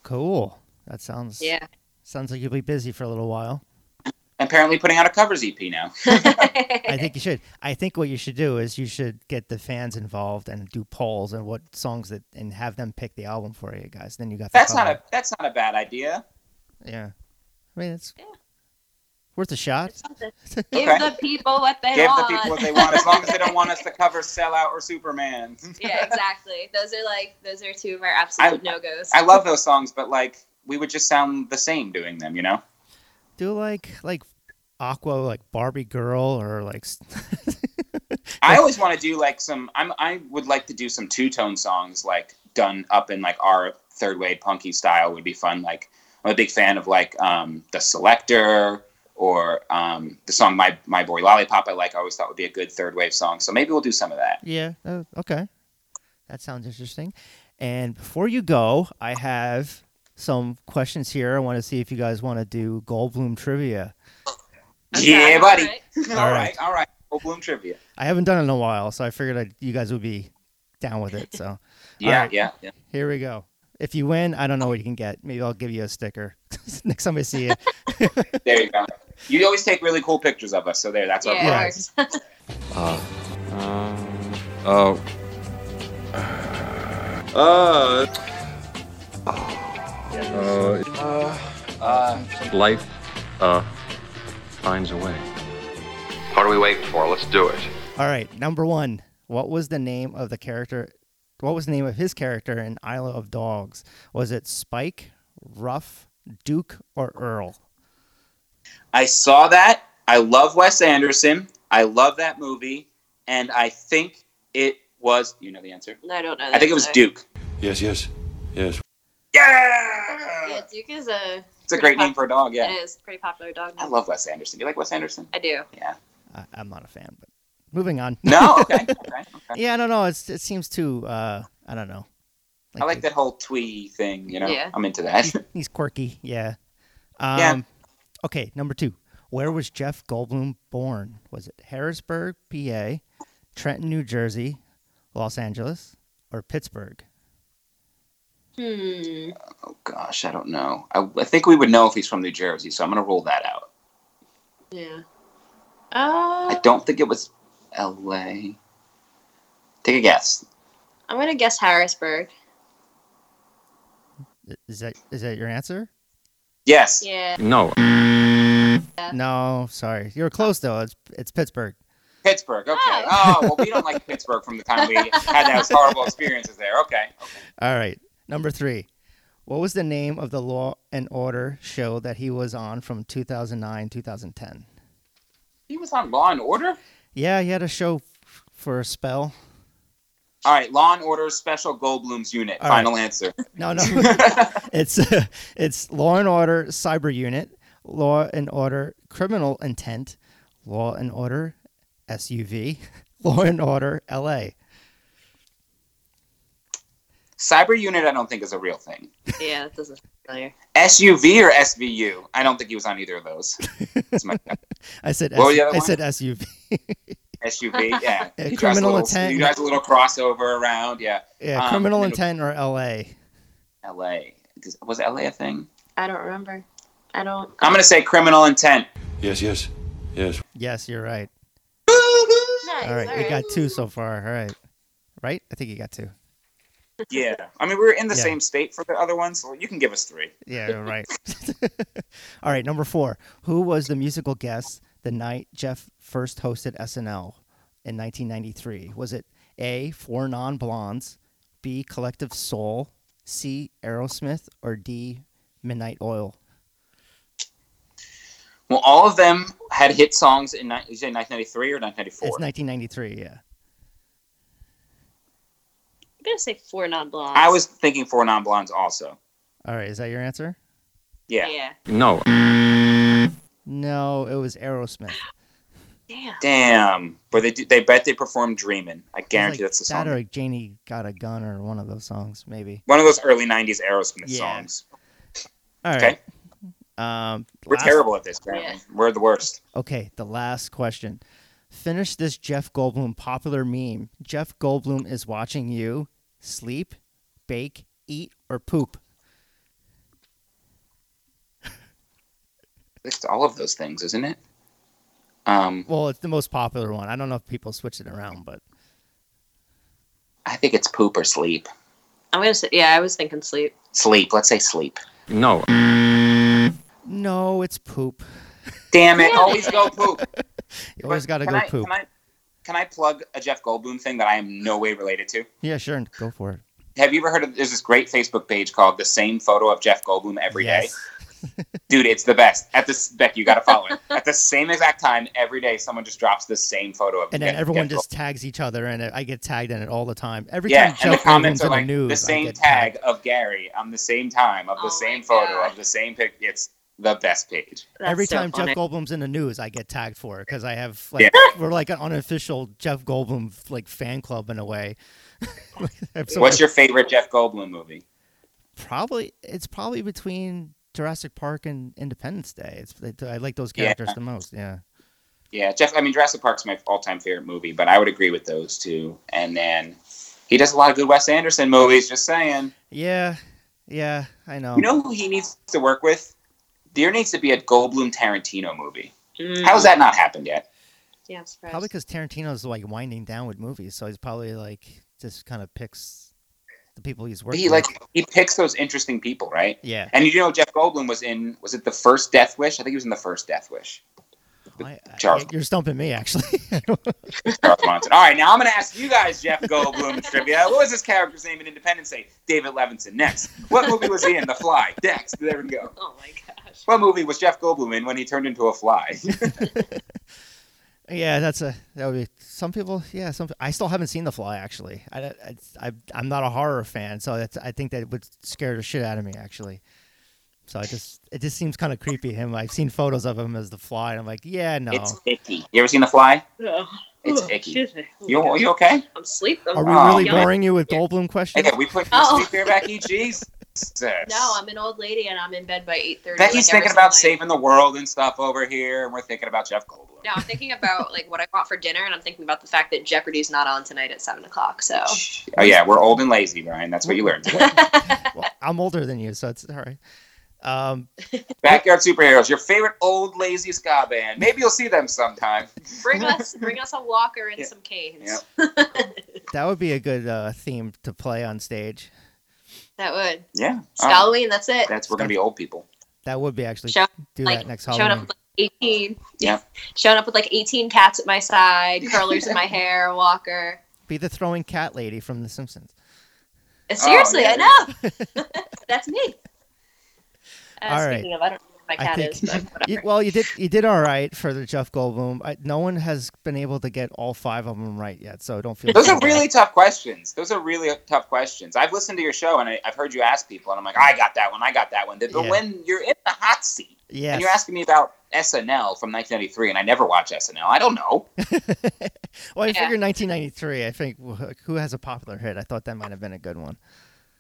cool. That sounds. yeah. Sounds like you'll be busy for a little while. Apparently, putting out a covers EP now. <laughs> I think you should. I think what you should do is you should get the fans involved and do polls and what songs that and have them pick the album for you guys. Then you got. The That's not a that's not a bad idea. Yeah. I mean, it's Yeah. Worth a shot. <laughs> Give Okay. the people what they want. Give the people what they want, as long as they don't want us to cover Sellout or Superman. <laughs> yeah, exactly. Those are like those are two of our absolute no goes. I love those songs, but like we would just sound the same doing them, you know? Do like like Aqua, like Barbie Girl, or like. <laughs> I always want to do like some. I'm I would like to do some two tone songs, like done up in like our third wave punky style would be fun. Like I'm a big fan of like um, the Selecter or um, the song My My Boy Lollipop. I like. I always thought would be a good third wave song. So maybe we'll do some of that. yeah. Uh, okay. That sounds interesting. And before you go, I have some questions here. I want to see if you guys want to do Goldblum trivia. yeah, buddy. alright. <laughs> all All right, right. all right. Goldblum trivia. I haven't done it in a while, so I figured I'd, you guys would be down with it. So <laughs> Yeah, right. yeah, yeah. here we go. If you win, I don't know what you can get. Maybe I'll give you a sticker <laughs> next time I see you. There you go. You always take really cool pictures of us, so there. That's our Yeah, prize. it works. Oh. Uh. Uh. Life, uh, finds a way. What are we waiting for? Let's do it. All right, number one. What was the name of the character? What was the name of his character in Isle of Dogs? Was it Spike, Ruff, Duke, or Earl? I saw that. I love Wes Anderson. I love that movie, and I think it was. You know the answer. No, I don't know. I think it was Duke. Yes, yes, yes. Yeah, Yeah, Duke is a. it's a great name for a dog. It Yeah, is pretty popular dog. Name. I love Wes Anderson. Do You like Wes Anderson? I do. Yeah. I, I'm not a fan, but moving on. No. <laughs> Okay. okay. okay. yeah, I don't know. It's, it seems too. Uh, I don't know. I like that whole twee thing. You know, Yeah. I'm into that. He's quirky. Yeah. Um, Yeah. Okay, number two. Where was Jeff Goldblum born? Was it Harrisburg, PA, Trenton, New Jersey, Los Angeles, or Pittsburgh? Hmm. oh gosh, I don't know. I, I think we would know if he's from New Jersey, so I'm gonna rule that out. Yeah. Uh, I don't think it was L.A. Take a guess. I'm gonna guess Harrisburg. Is that is that your answer? Yes. Yeah. No. Mm. No, sorry. You were close though. It's it's Pittsburgh. Pittsburgh. Okay. Oh. Oh, well, we don't like Pittsburgh from the time we had those horrible experiences there. Okay. All right. Number three. What was the name of the Law and Order show that he was on from 2009 2010? He was on Law and Order. Yeah, he had a show f- for a spell. All right, Law and Order Special Goldblum's unit. All Final answer. No, no. <laughs> it's uh, it's Law and Order Cyber Unit, Law and Order Criminal Intent, Law and Order SUV, <laughs> Law and Order LA. Cyber unit, I don't think is a real thing. Yeah, that doesn't familiar. SUV or SVU? I don't think he was on either of those. <laughs> That's my I said What was S- the other I one? said SUV. SUV. <laughs> Yeah, Yeah, He drives a criminal little- intent. He drives a little crossover around. Yeah, yeah, Um, Criminal and- Intent or LA. L.A. Was LA a thing? I don't remember. I don't. I'm gonna say criminal intent. Yes, yes, yes. Yes, you're right. Nice, All right, you got two so far. All right, right? I think you got two. Yeah, I mean we are in the Yeah. same state for the other ones, so you can give us three. Yeah, you're right. <laughs> All right, number four. Who was the musical guest the night Jeff first hosted SNL in 1993? Was it A, Four Non Blondes, B, Collective Soul, C, Aerosmith, or D, Midnight Oil? Well, all of them had hit songs in you say 1993 or 1994. It's 1993, yeah. I'm gonna say four non-blondes. I was thinking four non blondes also. All right, is that your answer? Yeah. Yeah. No. No, it was Aerosmith. Damn. Damn. But they do, they bet they performed "Dreamin'." I It was guarantee like that's the that song. or Janie Got a Gun or one of those songs, maybe. One of those early '90s Aerosmith Yeah. songs. All right. Okay. Um, We're last- terrible at this. Apparently, Yeah. we're the worst. Okay, the last question. Finish this Jeff Goldblum popular meme. Jeff Goldblum is watching you sleep, bake, eat, or poop. It's all of those things, isn't it? Um, Well, it's the most popular one. I don't know if people switch it around, but I think it's poop or sleep. I'm gonna say yeah. I was thinking sleep. Sleep. Let's say sleep. No. no, it's poop. Damn it! Damn <laughs> Always go poop. You always got to go I, poop. Can I, can I plug a Jeff Goldblum thing that I am no way related to? Yeah, sure. Go for it. Have you ever heard of? There's this great Facebook page called "The Same Photo of Jeff Goldblum Every Day." Yes. Dude, it's the best. At this, Beck, you got to follow it. At the same exact time, every day, someone just drops the same photo of. And then Jeff- everyone Jeff just tags each other, and I get tagged in it all the time. Every yeah, time and the Jeff comments Goldblum's are in the like news, the I same get tag tagged. of Gary on the same time of the Oh same photo God. of the same pic. It's the best page. That's Every so time funny. Jeff Goldblum's in the news, I get tagged for it because I have like Yeah. we're like an unofficial Jeff Goldblum like fan club in a way. <laughs> So What's much- your favorite Jeff Goldblum movie? probably it's probably between Jurassic Park and Independence Day. It's it, I like those Yeah. characters the most. Yeah. Yeah, Jeff. I mean, Jurassic Park's my all-time favorite movie, but I would agree with those two. And then he does a lot of good Wes Anderson movies. Just saying. Yeah. Yeah. I know. You know who he needs to work with? There needs to be a Goldblum Tarantino movie. Mm. How has that not happened yet? Yeah, I'm surprised. probably because Tarantino's like winding down with movies, so he's probably like just kind of picks the people he's working. He like with. he picks those interesting people, right? Yeah. And you know, Jeff Goldblum was in. Was it the first Death Wish? I think he was in the first Death Wish. I, I- Charles. you're stumping me actually. <laughs> Charles Bronson. All right, now I'm going to ask you guys Jeff Goldblum <laughs> trivia. What was his character's name in Independence Day? David Levinson. Next, what movie was he in? The Fly. Next, there we go. Oh my gosh. What movie was Jeff Goldblum in when he turned into a fly? <laughs> Yeah, that's a that would be some people. Yeah, some I still haven't seen The Fly actually. I, I, I I'm not a horror fan, so that's, I think that would scare the shit out of me actually. So I just it just seems kind of creepy. Him, I've seen photos of him as the Fly, and I'm like, yeah, no. It's icky. You ever seen The Fly? Oh. It's Oh, icky. excuse me. Oh You, gosh. you okay? I'm sleeping. Are we Oh, really yeah. boring you with Goldblum questions? Hey, we put Oh. to sleep here, Becky. Jesus. No, I'm an old lady and I'm in bed by 8:30. Becky's like, thinking about night. saving the world and stuff over here, and we're thinking about Jeff Goldblum. No, I'm thinking about like what I want for dinner, and I'm thinking about the fact that Jeopardy's not on tonight at seven o'clock. So Oh yeah, we're old and lazy, Brian. That's what you learned. <laughs> Well, I'm older than you, so it's all right. Um, <laughs> Backyard Superheroes, your favorite old lazy ska band. Maybe you'll see them sometime. bring us, <laughs> bring us a walker and Yeah. some canes. Yeah. that would be a good uh, theme to play on stage. That would. Yeah. It's Oh, Halloween. That's it. that's we're gonna be old people. That would be actually Show- do like that next showing up with like 18. Yeah. <laughs> Showing up with like 18 cats at my side, curlers in my <laughs> hair, walker. Be the throwing cat lady from The Simpsons. And seriously, oh, yeah. I know. <laughs> That's me. I was All right. thinking of I don't know my I cat think- is. <laughs> But. You, well, you did <laughs> you did all right for the Jeff Goldblum. I, no one has been able to get all five of them right yet, so don't feel. Those are bad. really tough questions. Those are really tough questions. I've listened to your show and I, I've heard you ask people, and I'm like, I got that one, I got that one. But Yeah. when you're in the hot seat Yes. and you're asking me about SNL from 1993, and I never watch SNL, I don't know. <laughs> well, I Yeah. figured 1993. I think who has a popular hit. I thought that might have been a good one.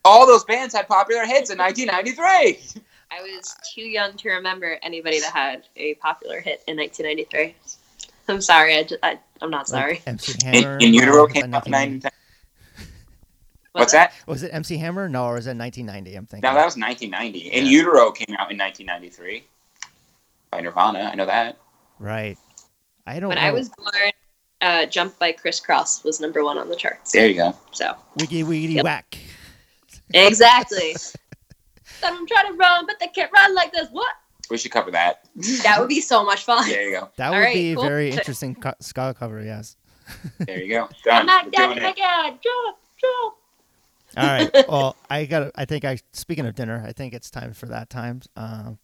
All those bands had popular hits in 1993. I was too young to remember anybody that had a popular hit in 1993. I'm sorry. I, just, I am not sorry. Like MC In, Hammer. in Utero came out in 1990? 1990. What's that? Was it MC Hammer? No, or was it 1990? I'm thinking. No, that was 1990. In Utero came out in 1993 by Nirvana. I know that. right. I don't When know. I was born, uh, "Jump" by Kris Kross was number one on the charts. There you go. So Wiggy wiggy Yep. Whack. Exactly. <laughs> I'm trying to run, but they can't run like this. What? We should cover that. That would be so much fun. There you go. That All would right, be a cool. very interesting co- ska cover. Yes. <laughs> There you go. <laughs> I'm Done. not We're dead, doing my it. God. Jump, jump. All right. Well, I got. I think I. Speaking of dinner, I think it's time for that time. Um,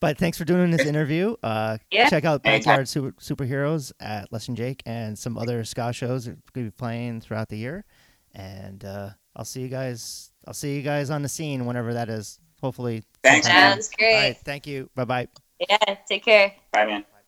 but thanks for doing this interview. Uh, Yeah. Check out Backyard Super, Superheroes at Less Than Jake and some other ska shows that we'll be playing throughout the year. And uh, I'll see you guys. I'll see you guys on the scene whenever that is. Hopefully. Thanks, sometime. man. Sounds great. right. Thank you. Bye bye. Yeah. Take care. Bye, man.